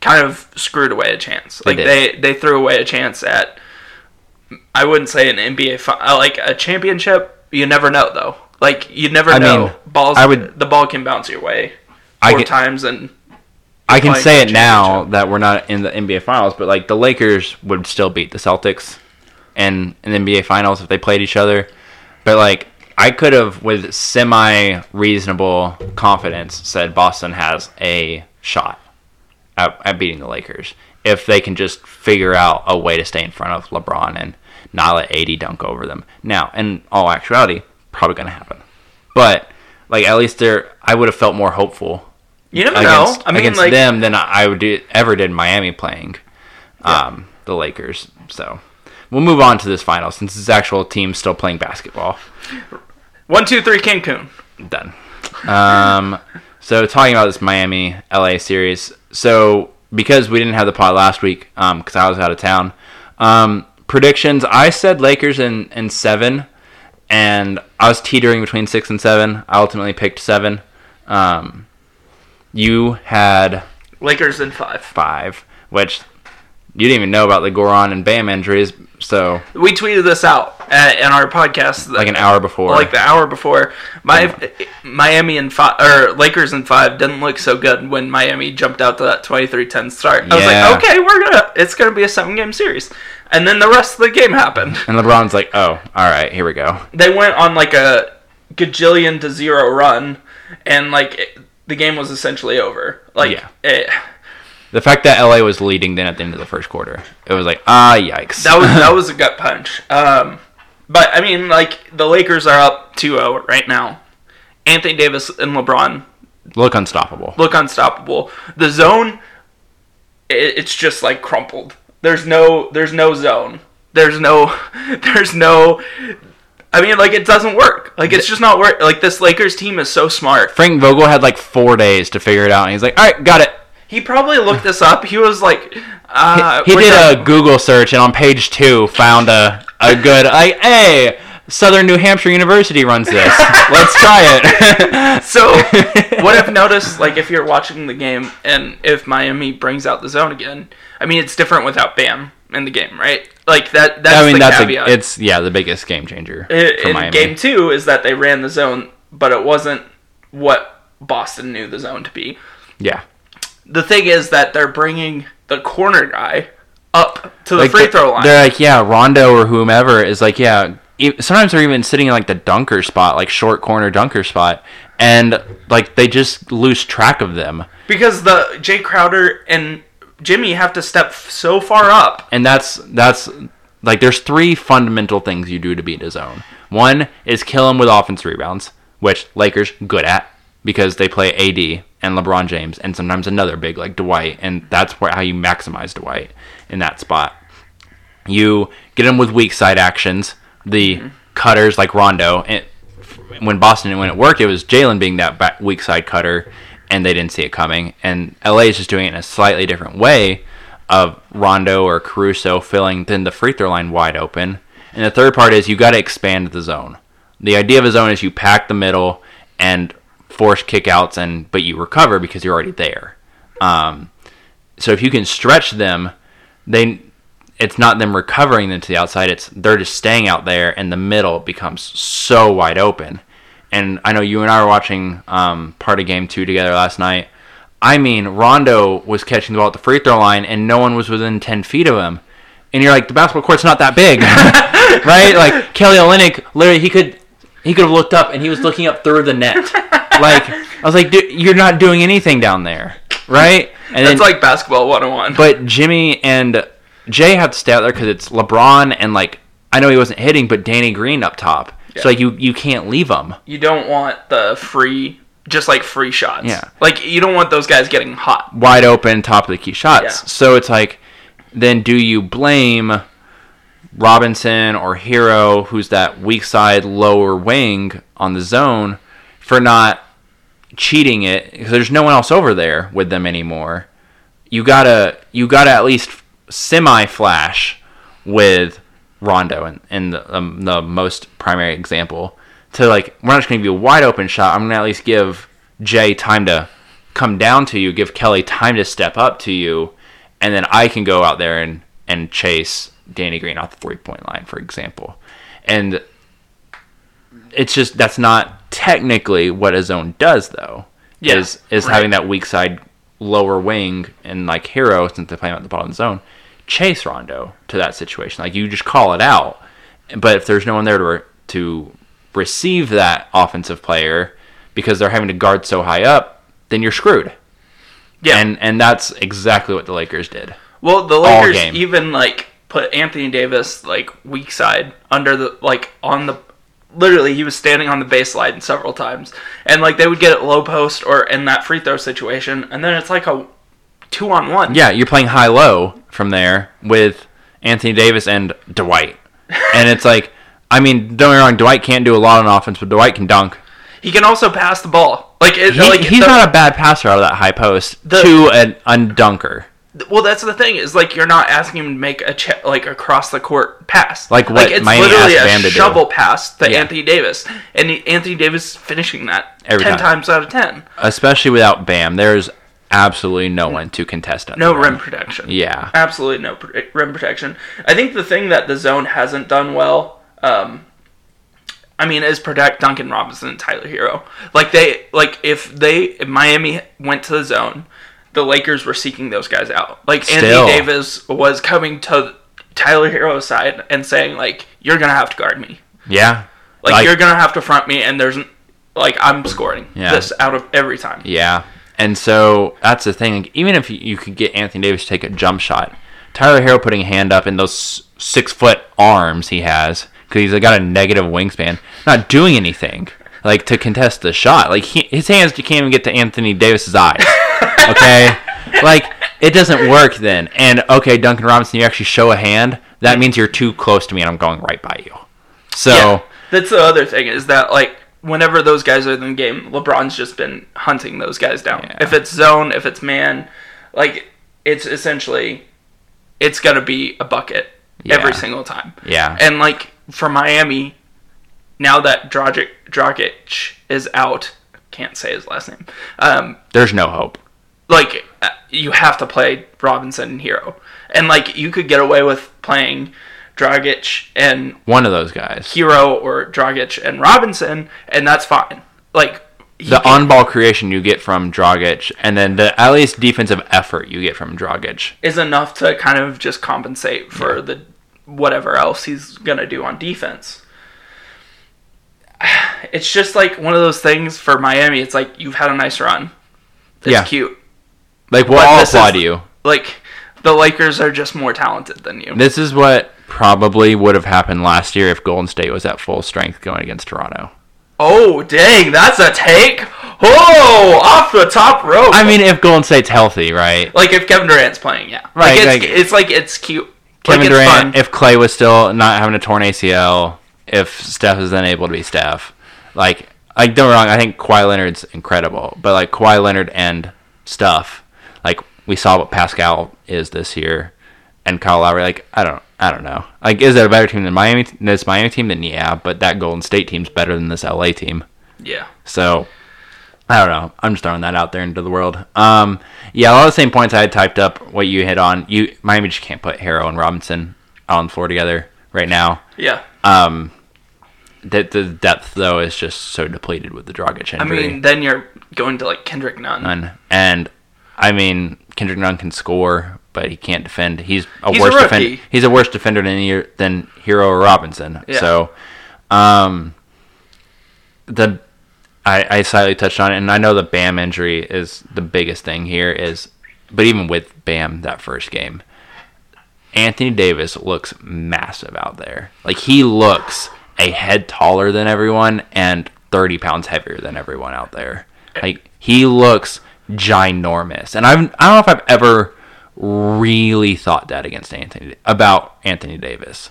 kind of screwed away a chance. Like did. they they threw away a chance at I wouldn't say an NBA fi- uh, like a championship. You never know though. Like you never I know. mean, Balls. I would- the ball can bounce your way I four can- times and I can say it now that we're not in the NBA finals, but like the Lakers would still beat the Celtics and in the NBA finals if they played each other. But like I could have with semi reasonable confidence said Boston has a shot at, at beating the Lakers if they can just figure out a way to stay in front of LeBron and not let AD dunk over them. Now, in all actuality, probably going to happen. But like at least there, I would have felt more hopeful you never against, know. I mean, against like them than I would do, ever did in Miami playing um, the Lakers. So we'll move on to this final since this actual team still playing basketball. one, two, three, Cancun. Done. Um, so talking about this Miami LA series. So because we didn't have the pod last week, because I was out of town. Um, predictions. I said Lakers in in seven, and I was teetering between six and seven. I ultimately picked seven. Um, you had Lakers in five. five, which you didn't even know about the Goran and Bam injuries. So We tweeted this out at, in our podcast like an hour before, like the hour before. My Miami and five or Lakers and five didn't look so good when Miami jumped out to that 23-10 start. I was like, okay, we're gonna it's gonna be a seven game series, and then the rest of the game happened. and LeBron's like, "Oh, all right, here we go." They went on like a gajillion to zero run, and like it, the game was essentially over. Like Yeah. it, The fact that LA was leading then at the end of the first quarter, it was like, ah, yikes. that was that was a gut punch. Um, but I mean, like the Lakers are up 2-0 right now. Anthony Davis and LeBron look unstoppable. look unstoppable. The zone, it, it's just like crumpled. There's no, there's no zone. There's no, there's no. I mean, like it doesn't work. Like it's just not work. Like this Lakers team is so smart. Frank Vogel had like four days to figure it out, and he's like, "All right, got it." He probably looked this up. He was like, uh, he we're did a Google search, and on page two found a a good like, "Hey, Southern New Hampshire University runs this. Let's try it." So, what I've noticed, like, if you're watching the game and if Miami brings out the zone again, I mean, it's different without Bam in the game, right? Like that. That's I mean, the that's caveat. a, it's yeah the biggest game changer I- for in Miami. game two is that they ran the zone, but it wasn't what Boston knew the zone to be. yeah, The thing is that they're bringing the corner guy up to the like free throw line. They're like, yeah, Rondo or whomever is like, yeah. Sometimes they're even sitting in like the dunker spot, like short corner dunker spot, and like they just lose track of them. because the Jay Crowder and Jimmy have to step so far up. and that's that's like there's three fundamental things you do to beat a zone. One is kill him with offense rebounds, which Lakers good at because they play AD and LeBron James and sometimes another big like Dwight, and that's where how you maximize Dwight in that spot. You get him with weak side actions, the mm-hmm. cutters like Rondo. And when Boston when it worked, it was Jalen being that weak side cutter, and they didn't see it coming. And LA is just doing it in a slightly different way of Rondo or Caruso filling then the free throw line wide open. And the third part is you got to expand the zone. The idea of a zone is you pack the middle and force kickouts, and but you recover because you're already there. Um, so if you can stretch them, they it's not them recovering them to the outside. It's they're just staying out there, and the middle becomes so wide open. And I know you and I were watching um, part of game two together last night. I mean, Rondo was catching the ball at the free throw line, and no one was within ten feet of him. And you're like, the basketball court's not that big, right? Like Kelly Olynyk, literally, he could he could have looked up, and he was looking up through the net. Like I was like, "Dude, you're not doing anything down there, right? And It's like basketball 101. but Jimmy and Jay have to stay out there because it's LeBron and like I know he wasn't hitting, but Danny Green up top. Yeah. So like you you can't leave them. you don't want the free, just like free shots. Yeah. Like you don't want those guys getting hot. wide open, top of the key shots. Yeah. So it's like, then do you blame Robinson or Herro, who's that weak side lower wing on the zone, for not cheating it? Because there's no one else over there with them anymore. You gotta you gotta at least semi flash with Rondo and, and the, um, the most primary example to like we're not just gonna give you a wide open shot. I'm gonna at least give Jay time to come down to you, give Kelly time to step up to you, and then I can go out there and, and chase Danny Green off the three point line, for example. And it's just that's not technically what a zone does though. Yeah, is is right. having that weak side lower wing and like Herro since they play at the bottom the zone, chase Rondo to that situation. Like you just call it out. But if there's no one there to re- to receive that offensive player because they're having to guard so high up, then you're screwed. Yeah. And and that's exactly what the Lakers did. Well, the Lakers even like put Anthony Davis like weak side under the like on the literally he was standing on the baseline several times and like they would get it low post or in that free throw situation and then it's like a two on one. Yeah, you're playing high low from there with Anthony Davis and Dwight. And it's like I mean, don't get me wrong, Dwight can't do a lot on offense, but Dwight can dunk. He can also pass the ball. Like, it, He, like he's the- not a bad passer out of that high post The- to an undunker. Well, that's the thing is like you're not asking him to make a che- like across the court pass. Like what like it's Miami literally asked a Bam to do. pass to Yeah. Anthony Davis, and Anthony Davis finishing that Every ten time. times out of ten. Especially without Bam, there's absolutely no one to contest at No rim protection. Yeah. absolutely no pr- rim protection. I think the thing that the zone hasn't done well, um, I mean, is protect Duncan Robinson and Tyler Herro. Like they, like if they, if Miami went to the zone, the Lakers were seeking those guys out. Like Still. Anthony Davis was coming to Tyler Herro's side and saying like, "You're gonna have to guard me. Yeah. Like, you're gonna have to front me." And there's, like, I'm scoring Yeah. this out of every time. Yeah. And so that's the thing. Like, even if you- could get Anthony Davis to take a jump shot, Tyler Herro putting a hand up in those six foot arms he has, because he's got a negative wingspan, not doing anything like to contest the shot. Like he, his hands you can't even get to Anthony Davis's eyes. Okay, like it doesn't work then. And okay, Duncan Robinson, you actually show a hand. That means you're too close to me, and I'm going right by you. So Yeah. That's the other thing is that like whenever those guys are in the game, LeBron's just been hunting those guys down. Yeah. If it's zone, if it's man, like it's essentially it's gonna be a bucket every single time. yeah, And like for Miami, now that Dragic is out, can't say his last name. Um, there's no hope. Like uh, you have to play Robinson and Herro, and like you could get away with playing Dragic and One of those guys. Herro or Dragic and Robinson, and that's fine. Like he the can- on-ball creation you get from Dragic, and then the at least defensive effort you get from Dragic. is enough to kind of just compensate for the whatever else he's gonna do on defense. It's just like one of those things for Miami. It's like you've had a nice run. It's Yeah. cute. Like, we'll But all applaud is- you. Like the Lakers are just more talented than you. This is what probably would have happened last year if Golden State was at full strength going against Toronto. Oh dang, that's a take. Oh, off the top rope. I mean, if Golden State's healthy, right? like if Kevin Durant's playing, yeah. Right, Like it's, like- it's like it's cute. Kevin like Durant, if Klay was still not having a torn ACL, if Steph is then able to be Steph, like, like don't get me wrong, I think Kawhi Leonard's incredible, but like Kawhi Leonard and stuff, like we saw what Pascal is this year, and Kyle Lowry, like I don't, I don't know, like is it a better team than Miami? This Miami team, then yeah, but that Golden State team's better than this LA team. yeah. So I don't know. I'm just throwing that out there into the world. Um, yeah, a lot of the same points I had typed up. What you hit on, you Miami just can't put Herro and Robinson on the floor together right now. Yeah. Um, that the depth though is just so depleted with the Dragic injury. I mean, then you're going to like Kendrick Nunn. and and I mean Kendrick Nunn can score, but he can't defend. He's a He's worse defender. He's a worse defender than than Herro or Robinson. Yeah. So, um, the I, I slightly touched on it, and I know the Bam injury is the biggest thing here. Is but even with Bam that first game, Anthony Davis looks massive out there. Like he looks a head taller than everyone and thirty pounds heavier than everyone out there. Like he looks ginormous, and I've I don't know if I've ever really thought that against Anthony about Anthony Davis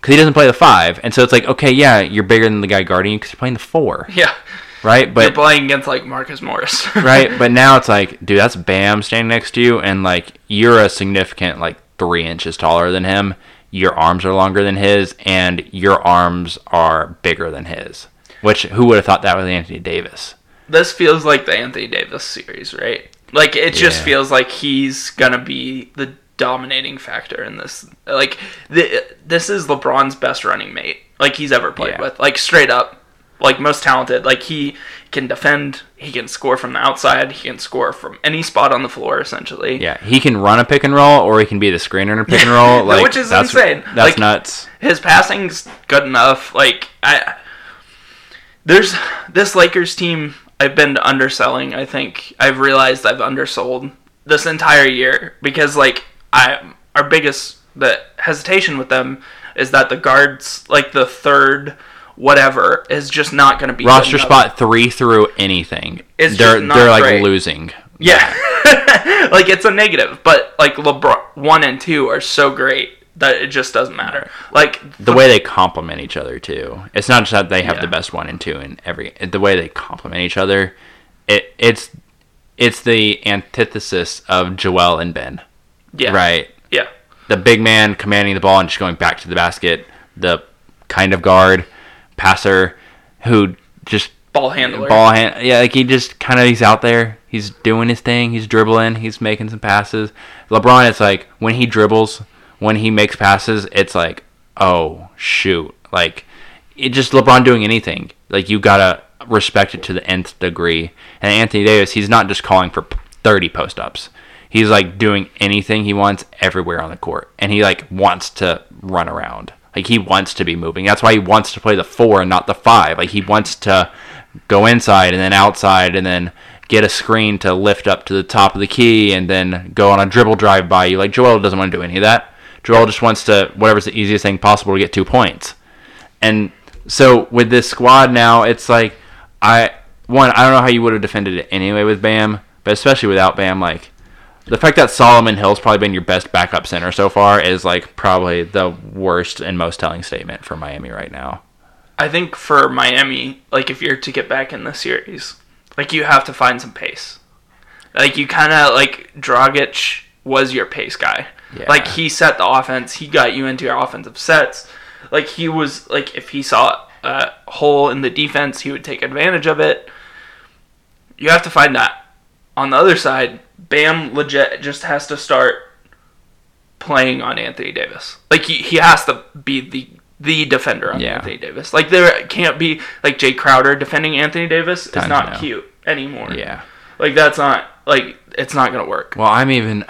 because he doesn't play the five, and so it's like okay, yeah, you're bigger than the guy guarding you because you're playing the four, Yeah. right? But you're playing against like Marcus Morris. right, but now it's like, dude, that's Bam standing next to you, and like you're a significant like three inches taller than him. Your arms are longer than his, and your arms are bigger than his. Which who would have thought that was Anthony Davis? This feels like the Anthony Davis series, right? Like it just Yeah. feels like he's gonna be the dominating factor in this. Like the, this is LeBron's best running mate like he's ever played Yeah. with. Like straight up, like most talented. Like he can defend, he can score from the outside, he can score from any spot on the floor essentially. Yeah, he can run a pick and roll, or he can be the screener in a pick and roll. Like Which is that's, insane. That's Like- nuts. his passing's good enough. Like I, there's this Lakers team. I've been underselling. I think I've realized I've undersold this entire year because like I our biggest the hesitation with them is that the guards like the third whatever is just not going to be Roster spot three through anything. It's they're just not they're like great. losing. Yeah, like it's a negative, but like LeBron one and two are so great that it just doesn't matter. Like The way they complement each other too. It's not just that they have Yeah. the best one and two in every. The way they complement each other, it it's it's the antithesis of Joel and Ben. yeah, Right. yeah. the big man commanding the ball and just going back to the basket, the kind of guard, passer who just Ball handler. ball hand yeah, like he just kind of he's out there, he's doing his thing, he's dribbling, he's making some passes. LeBron it's like when he dribbles, when he makes passes, it's like, "Oh, shoot." Like it just LeBron doing anything. Like you got to respect it to the nth degree. And Anthony Davis, he's not just calling for 30 post-ups. He's like doing anything he wants everywhere on the court, and he like wants to run around. Like he wants to be moving. That's why he wants to play the four and not the five. Like he wants to go inside and then outside and then get a screen to lift up to the top of the key and then go on a dribble drive by you. Like Joel doesn't want to do any of that. Joel just wants to whatever's the easiest thing possible to get two points. And so with this squad now, it's like I one I don't know how you would have defended it anyway with Bam, but especially without Bam, like the fact that Solomon Hill's probably been your best backup center so far is like probably the worst and most telling statement for Miami right now. I think for Miami, like if you're to get back in the series, like you have to find some pace. Like you kind of like Dragic was your pace guy. Yeah. Like he set the offense. He got you into your offensive sets. Like he was like if he saw a hole in the defense, he would take advantage of it. You have to find that. On the other side, Bam legit just has to start playing on Anthony Davis. Like he, he has to be the the defender on Yeah. Anthony Davis. Like there can't be like Jay Crowder defending Anthony Davis is not no. cute anymore. Yeah. Like that's not like it's not gonna work. Well, I'm even.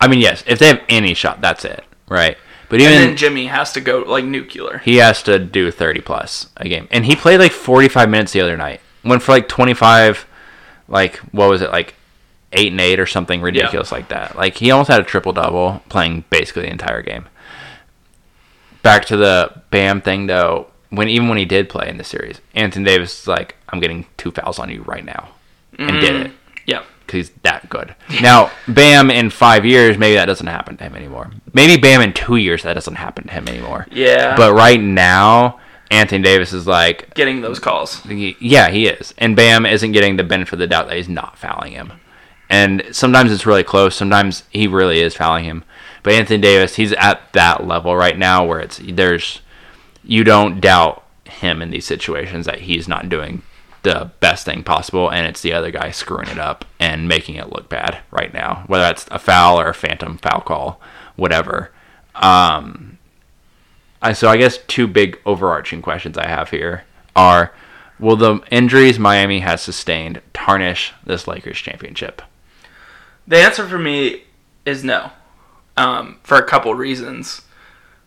I mean, yes, if they have any shot, that's it, right? But And even then Jimmy has to go like nuclear. he has to do 30 plus a game, and he played like 45 minutes the other night. Went for like 25, like what was it, like eight and eight or something ridiculous like that. Like he almost had a triple double playing basically the entire game. Back to the Bam thing though, when even when he did play in the series, Anthony Davis is like, "I'm getting two fouls on you right now," and did mm-hmm. it Yeah. Because he's that good. Now, Bam in five years, maybe that doesn't happen to him anymore. Maybe Bam in two years, that doesn't happen to him anymore. Yeah. But right now, Anthony Davis is like, getting those calls. yeah, he is. And Bam isn't getting the benefit of the doubt that he's not fouling him. And sometimes it's really close. Sometimes he really is fouling him. But Anthony Davis, he's at that level right now where it's there's you don't doubt him in these situations that he's not doing the best thing possible, and it's the other guy screwing it up and making it look bad right now, whether that's a foul or a phantom foul call, whatever. Um, I, so I guess two big overarching questions I have here are: Will the injuries Miami has sustained tarnish this Lakers championship? The answer for me is no, um, for a couple reasons.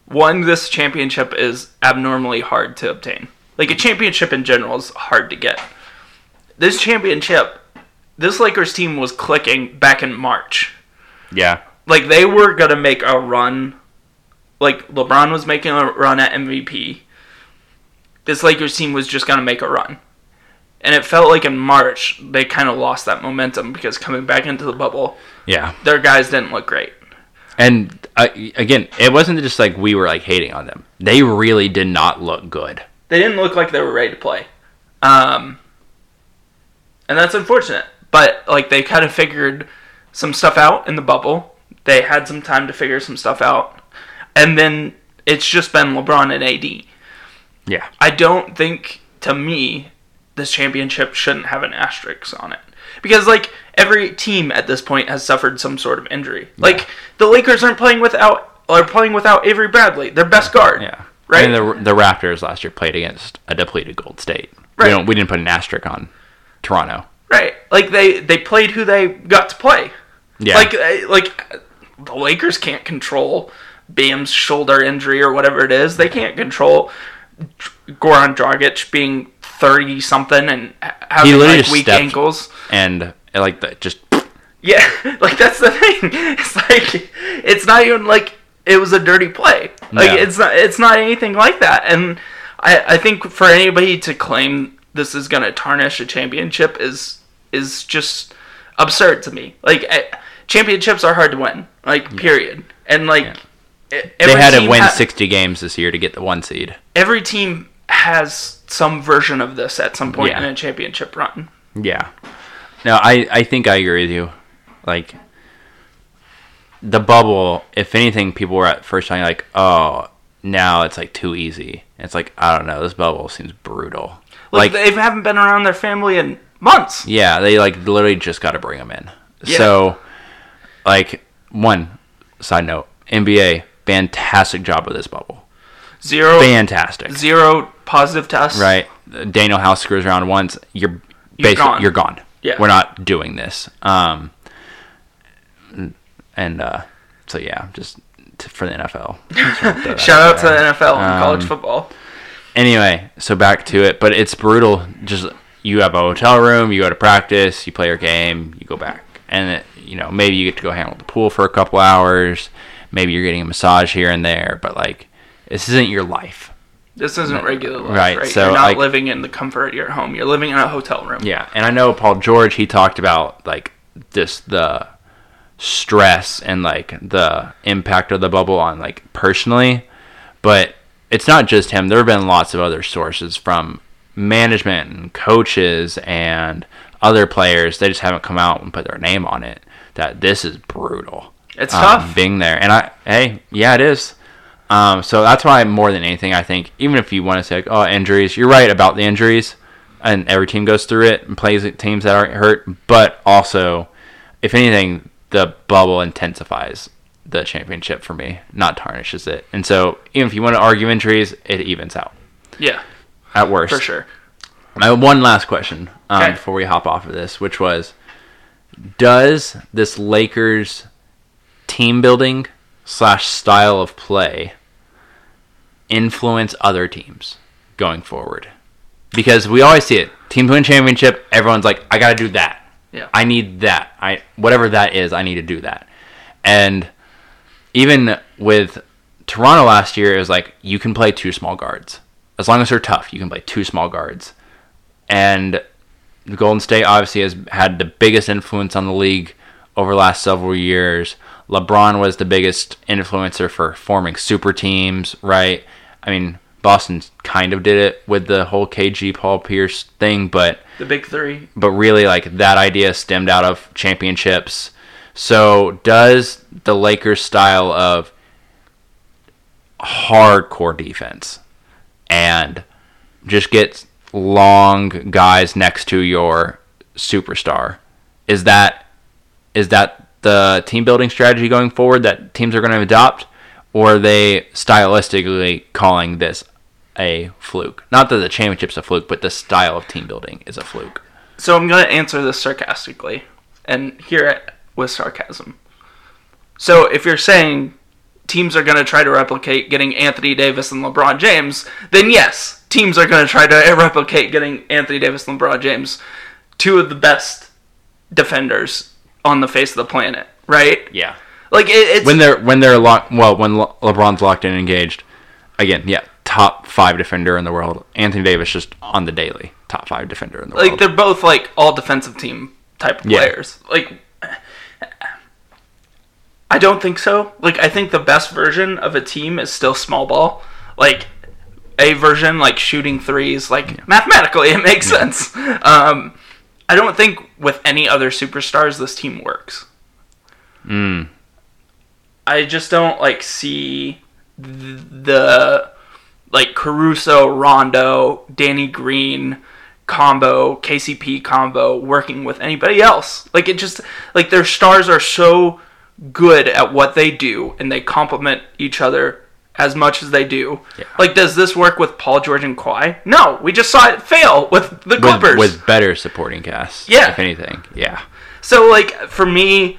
One, this championship is abnormally hard to obtain. Like a championship in general is hard to get. This championship, this Lakers team was clicking back in March. Yeah, Like they were gonna make a run. Like LeBron was making a run at MVP. This Lakers team was just gonna make a run. And it felt like in March they kind of lost that momentum because coming back into the bubble, yeah. their guys didn't look great. And uh, again, it wasn't just like we were like hating on them. They really did not look good. They didn't look like they were ready to play. Um, and that's unfortunate. But like they kind of figured some stuff out in the bubble. They had some time to figure some stuff out. And then it's just been LeBron and AD. Yeah, I don't think, to me, this championship shouldn't have an asterisk on it because like every team at this point has suffered some sort of injury. Like the Lakers aren't playing without are playing without Avery Bradley, their best guard. Yeah. Right. I mean, the the Raptors last year played against a depleted Gold State. Right. We don't we didn't put an asterisk on Toronto. Right. Like they they played who they got to play. Yeah. Like uh, like the Lakers can't control Bam's shoulder injury or whatever it is. They can't control Goran Dragic being thirty something and having like weak ankles. and like the, just Yeah, like that's the thing. It's like it's not even like it was a dirty play. Like No. it's not it's not anything like that. And I I think for anybody to claim this is gonna tarnish a championship is is just absurd to me. Like eh, championships are hard to win. Like period. And like e- they had to win ha- 60 games this year to get the one seed. Every team has some version of this at some point Yeah. in a championship run. Yeah. No, I I think I agree with you. Like the bubble, if anything, people were at first time like, oh, now it's like too easy. It's like I don't know. This bubble seems brutal. Like, Like, they haven't been around their family in months. yeah, they like literally just got to bring them in. Yeah. So, like one side note, NBA fantastic job with this bubble. Zero Fantastic. zero positive tests. right? Danuel House screws around once, you're You're basically gone. you're gone. Yeah. we're not doing this. Um, and uh, so yeah, just t- for the NFL. Shout out to the NFL and college Um, football. Anyway, so back to it, but it's brutal. Just you have a hotel room, you go to practice, you play your game, you go back, and it, you know maybe you get to go hang out at the pool for a couple hours. Maybe you're getting a massage here and there, but like this isn't your life. This isn't regular life, Right, right? so, You're not like- living in the comfort of your home. You're living in a hotel room. Yeah, and I know Paul George. He talked about like this the stress and like the impact of the bubble on like personally, but it's not just him. There have been lots of other sources from management and coaches and other players. They just haven't come out and put their name on it. That this is brutal. It's um, tough. being there, and I hey yeah it is. Um, so that's why more than anything, I think even if you want to say like, oh injuries, you're right about the injuries, and every team goes through it and plays teams that aren't hurt. But also, if anything, the bubble intensifies the championship for me, not tarnishes it. And so even if you want to argue injuries, it evens out Yeah, at worst. for sure. I have one last question um, Okay. before we hop off of this, which was, does this Lakers team building slash style of play influence other teams going forward? Because we always see it, teams win championship, everyone's like, I got to do that. Yeah. I need that. I whatever that is, I need to do that. And even with Toronto last year, it was like you can play two small guards as long as they're tough. You can play two small guards, and the Golden State obviously has had the biggest influence on the league over the last several years. LeBron was the biggest influencer for forming super teams, right? I mean, Boston kind of did it with the whole KG Paul Pierce thing, but The big three. but really like that idea stemmed out of championships. So does the Lakers style of hardcore defense and just get long guys next to your superstar is that is that the team building strategy going forward that teams are going to adopt or are they stylistically calling this a fluke not that the championship's a fluke but the style of team building is a fluke So I'm going to answer this sarcastically and hear it with sarcasm. So if you're saying teams are going to try to replicate getting Anthony Davis and LeBron James, then yes, teams are going to try to replicate getting Anthony Davis and LeBron James, two of the best defenders on the face of the planet, right? yeah Like it, it's when they're when they're locked well when Le- LeBron's locked in and engaged again yeah top five defender in the world Anthony Davis just on the daily top five defender in the like world Like they're both like all defensive team type of Yeah. players. Like I don't think so. Like I think the best version of a team is still small ball. Like a version like shooting threes. Like mathematically, it makes sense. Um, I don't think with any other superstars this team works. mm, I just don't like see the like Caruso, Rondo, Danny Green combo, KCP combo working with anybody else. Like it just like their stars are so good at what they do and they complement each other as much as they do. Yeah. Like does this work with Paul George and Kawhi? No, we just saw it fail with the Clippers. with, with better supporting cast. Yeah. if anything, yeah, So like for me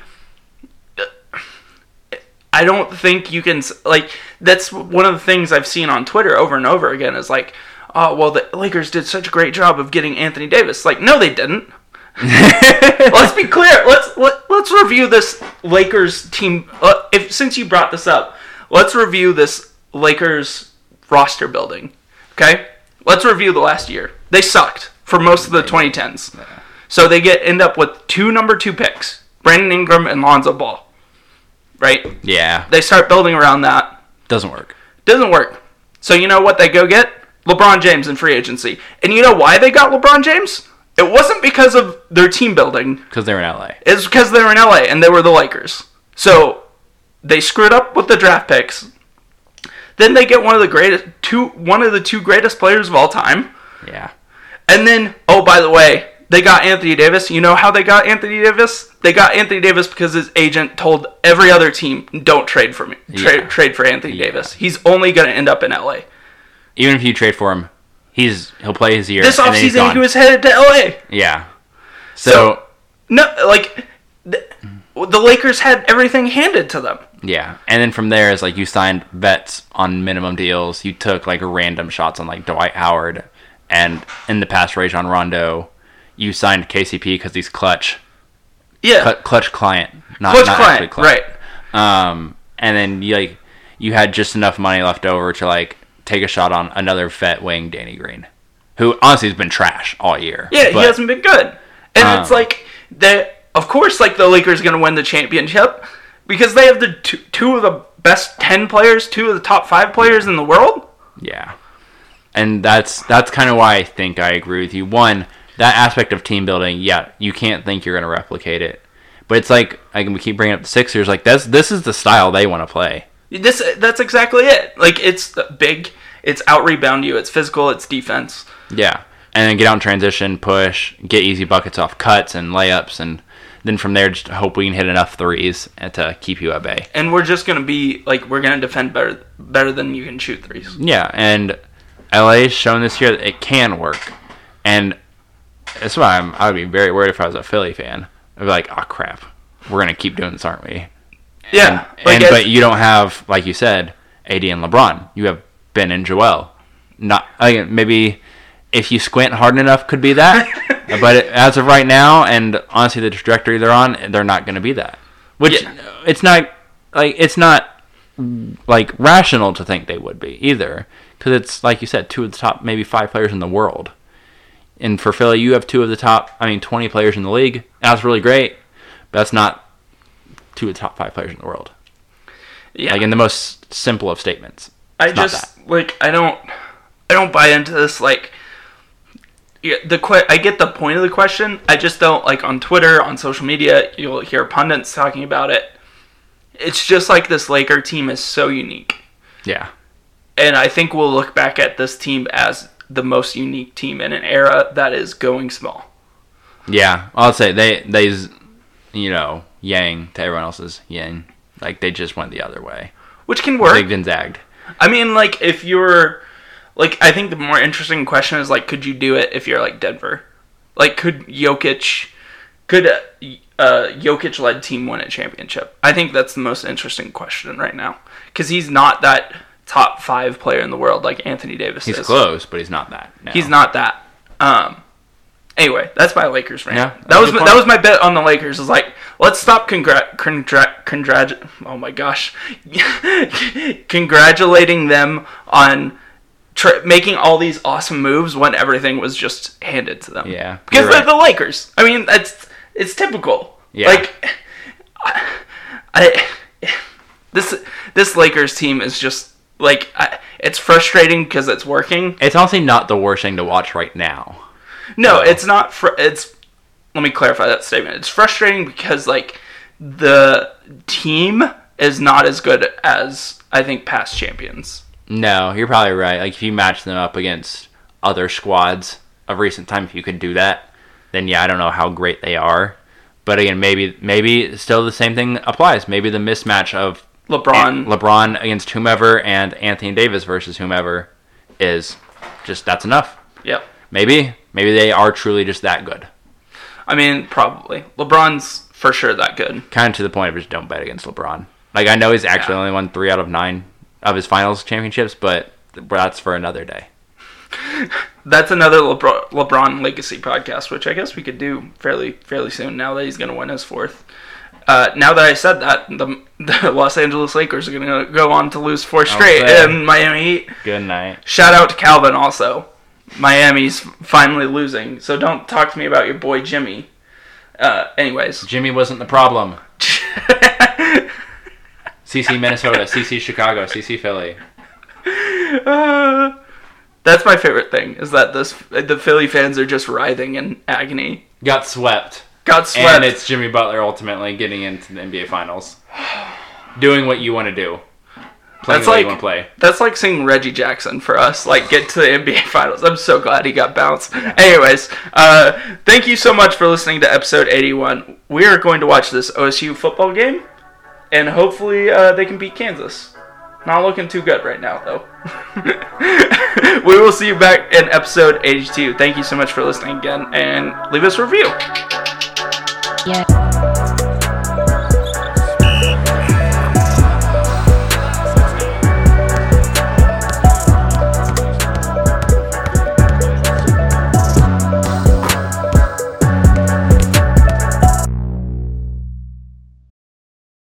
I don't think you can like that's one of the things I've seen on Twitter over and over again is like oh well the Lakers did such a great job of getting Anthony Davis. Like no they didn't. let's be clear. Let's let, let's review this Lakers team uh, if since you brought this up. Let's review this Lakers roster building. Okay? Let's review the last year. They sucked for most of the 2010s. So they get end up with two number 2 picks, Brandon Ingram and Lonzo Ball. Right? yeah, They start building around that. Doesn't work. Doesn't work. So you know what they go get? LeBron James in free agency. And you know why they got LeBron James? It wasn't because of their team building. Because they're in LA. It's because they were in LA and they were the Lakers. So they screwed up with the draft picks. Then they get one of the greatest two one of the two greatest players of all time. Yeah, And then oh by the way, they got Anthony Davis. You know how they got Anthony Davis? They got Anthony Davis because his agent told every other team, "Don't trade for me. Trade Yeah. trade for Anthony Yeah. Davis. He's only going to end up in LA." even if you trade for him, he's he'll play his year. This offseason he was headed to LA. yeah. So, So- No, like the, the Lakers had everything handed to them. yeah, and then from there is like you signed vets on minimum deals. You took like random shots on like Dwight Howard, and in the past Rajon Rondo. You signed KCP because he's clutch, Yeah. Cl- Klutch client, not Klutch not client, right? Um, and then you like you had just enough money left over to like take a shot on another vet wing, Danny Green, who honestly has been trash all year. Yeah, he hasn't been good. And it's Um, like the of course like the Lakers going to win the championship because they have the two, two of the best 10 players, two of the top 5 players in the world. Yeah, and that's that's kind of why I think I agree with you. One, that aspect of team building, yeah, you can't think you're going to replicate it. But it's like like we keep bringing up the Sixers. Like that's this is the style they want to play. This that's exactly it. Like it's big, it's out rebound you, it's physical, it's defense. Yeah, and then get out in transition, push, get easy buckets off cuts and layups, and then from there just hope we can hit enough threes to keep you at bay. And we're just going to be like we're going to defend better better than you can shoot threes. Yeah, and LA's shown this year that it can work, and that's why I'm, I would be very worried if I was a Philly fan. I'd be like, oh crap, we're gonna keep doing this, aren't we? Yeah. And, like and- but you don't have, like you said, AD and LeBron. You have Ben and Joel. Not maybe if you squint hard enough, could be that. but it, as of right now, and honestly, the trajectory they're on, they're not going to be that. Which Yeah. it's not like it's not like rational to think they would be either, because it's like you said, two of the top maybe five players in the world. And for Philly, you have two of the top, I mean, twenty players in the league. That's really great, but that's not two of the top five players in the world. yeah. Like in the most simple of statements. I It's not just like I don't I don't buy into this like yeah, the que- I get the point of the question. I just don't like on Twitter, on social media, you'll hear pundits talking about it. It's just like this Laker team is so unique. Yeah. And I think we'll look back at this team as the most unique team in an era that is going small. Yeah. I'll say they they you know, yang to everyone else's yang. Like they just went the other way. Which can work. Zigged and zagged. I mean, like if you're like, I think the more interesting question is like, could you do it if you're like Denver? Like, could Jokic, could a, a Jokic led team win a championship? I think that's the most interesting question right now because he's not that top five player in the world like Anthony Davis He's is. close, but he's not that. No. He's not that. Um. Anyway, that's my Lakers rant. Yeah, that was my, that was my bet on the Lakers. Is like, let's stop congrat congrat congrat. Oh my gosh, congratulating them on tr- making all these awesome moves when everything was just handed to them. Yeah, because you're they're the Lakers. I mean, that's it's typical. Yeah. like I, I this this Lakers team is just like I, it's frustrating because it's working. It's honestly not the worst thing to watch right now. No, No. it's not. Fr- it's. Let me clarify that statement. It's frustrating because like the team is not as good as I think past champions. No, you're probably right. Like if you match them up against other squads, of recent time, if you could do that, then yeah, I don't know how great they are. But again, maybe maybe still the same thing applies. Maybe the mismatch of LeBron. LeBron against whomever and Anthony Davis versus whomever is just that's enough. Yep. Maybe maybe they are truly just that good. I mean, probably. LeBron's for sure that good. Kind of to the point of just don't bet against LeBron. Like I know he's actually Yeah. only won three out of nine of his finals championships, but that's for another day. That's another LeBron, LeBron legacy podcast, which I guess we could do fairly fairly soon. Now that he's going to win his fourth. Uh, now that I said that, the, the Los Angeles Lakers are going to go on to lose four straight, Okay. and Miami Heat. Good night. Shout out to Calvin also. Miami's finally losing, so don't talk to me about your boy Jimmy. Uh, anyways, Jimmy wasn't the problem. CC Minnesota, CC Chicago, CC Philly. Uh, that's my favorite thing is that this the Philly fans are just writhing in agony. Got swept. Got swept. And it's Jimmy Butler ultimately getting into the NBA Finals. Doing what you want to do. Playing That's like you want to play. that's like seeing Reggie Jackson for us, like get to the NBA Finals. I'm so glad he got bounced. Anyways, uh, thank you so much for listening to episode 81. We are going to watch this OSU football game, and hopefully uh, they can beat Kansas. Not looking too good right now, though. we will see you back in episode 82. Thank you so much for listening again, and leave us a review. Yeah.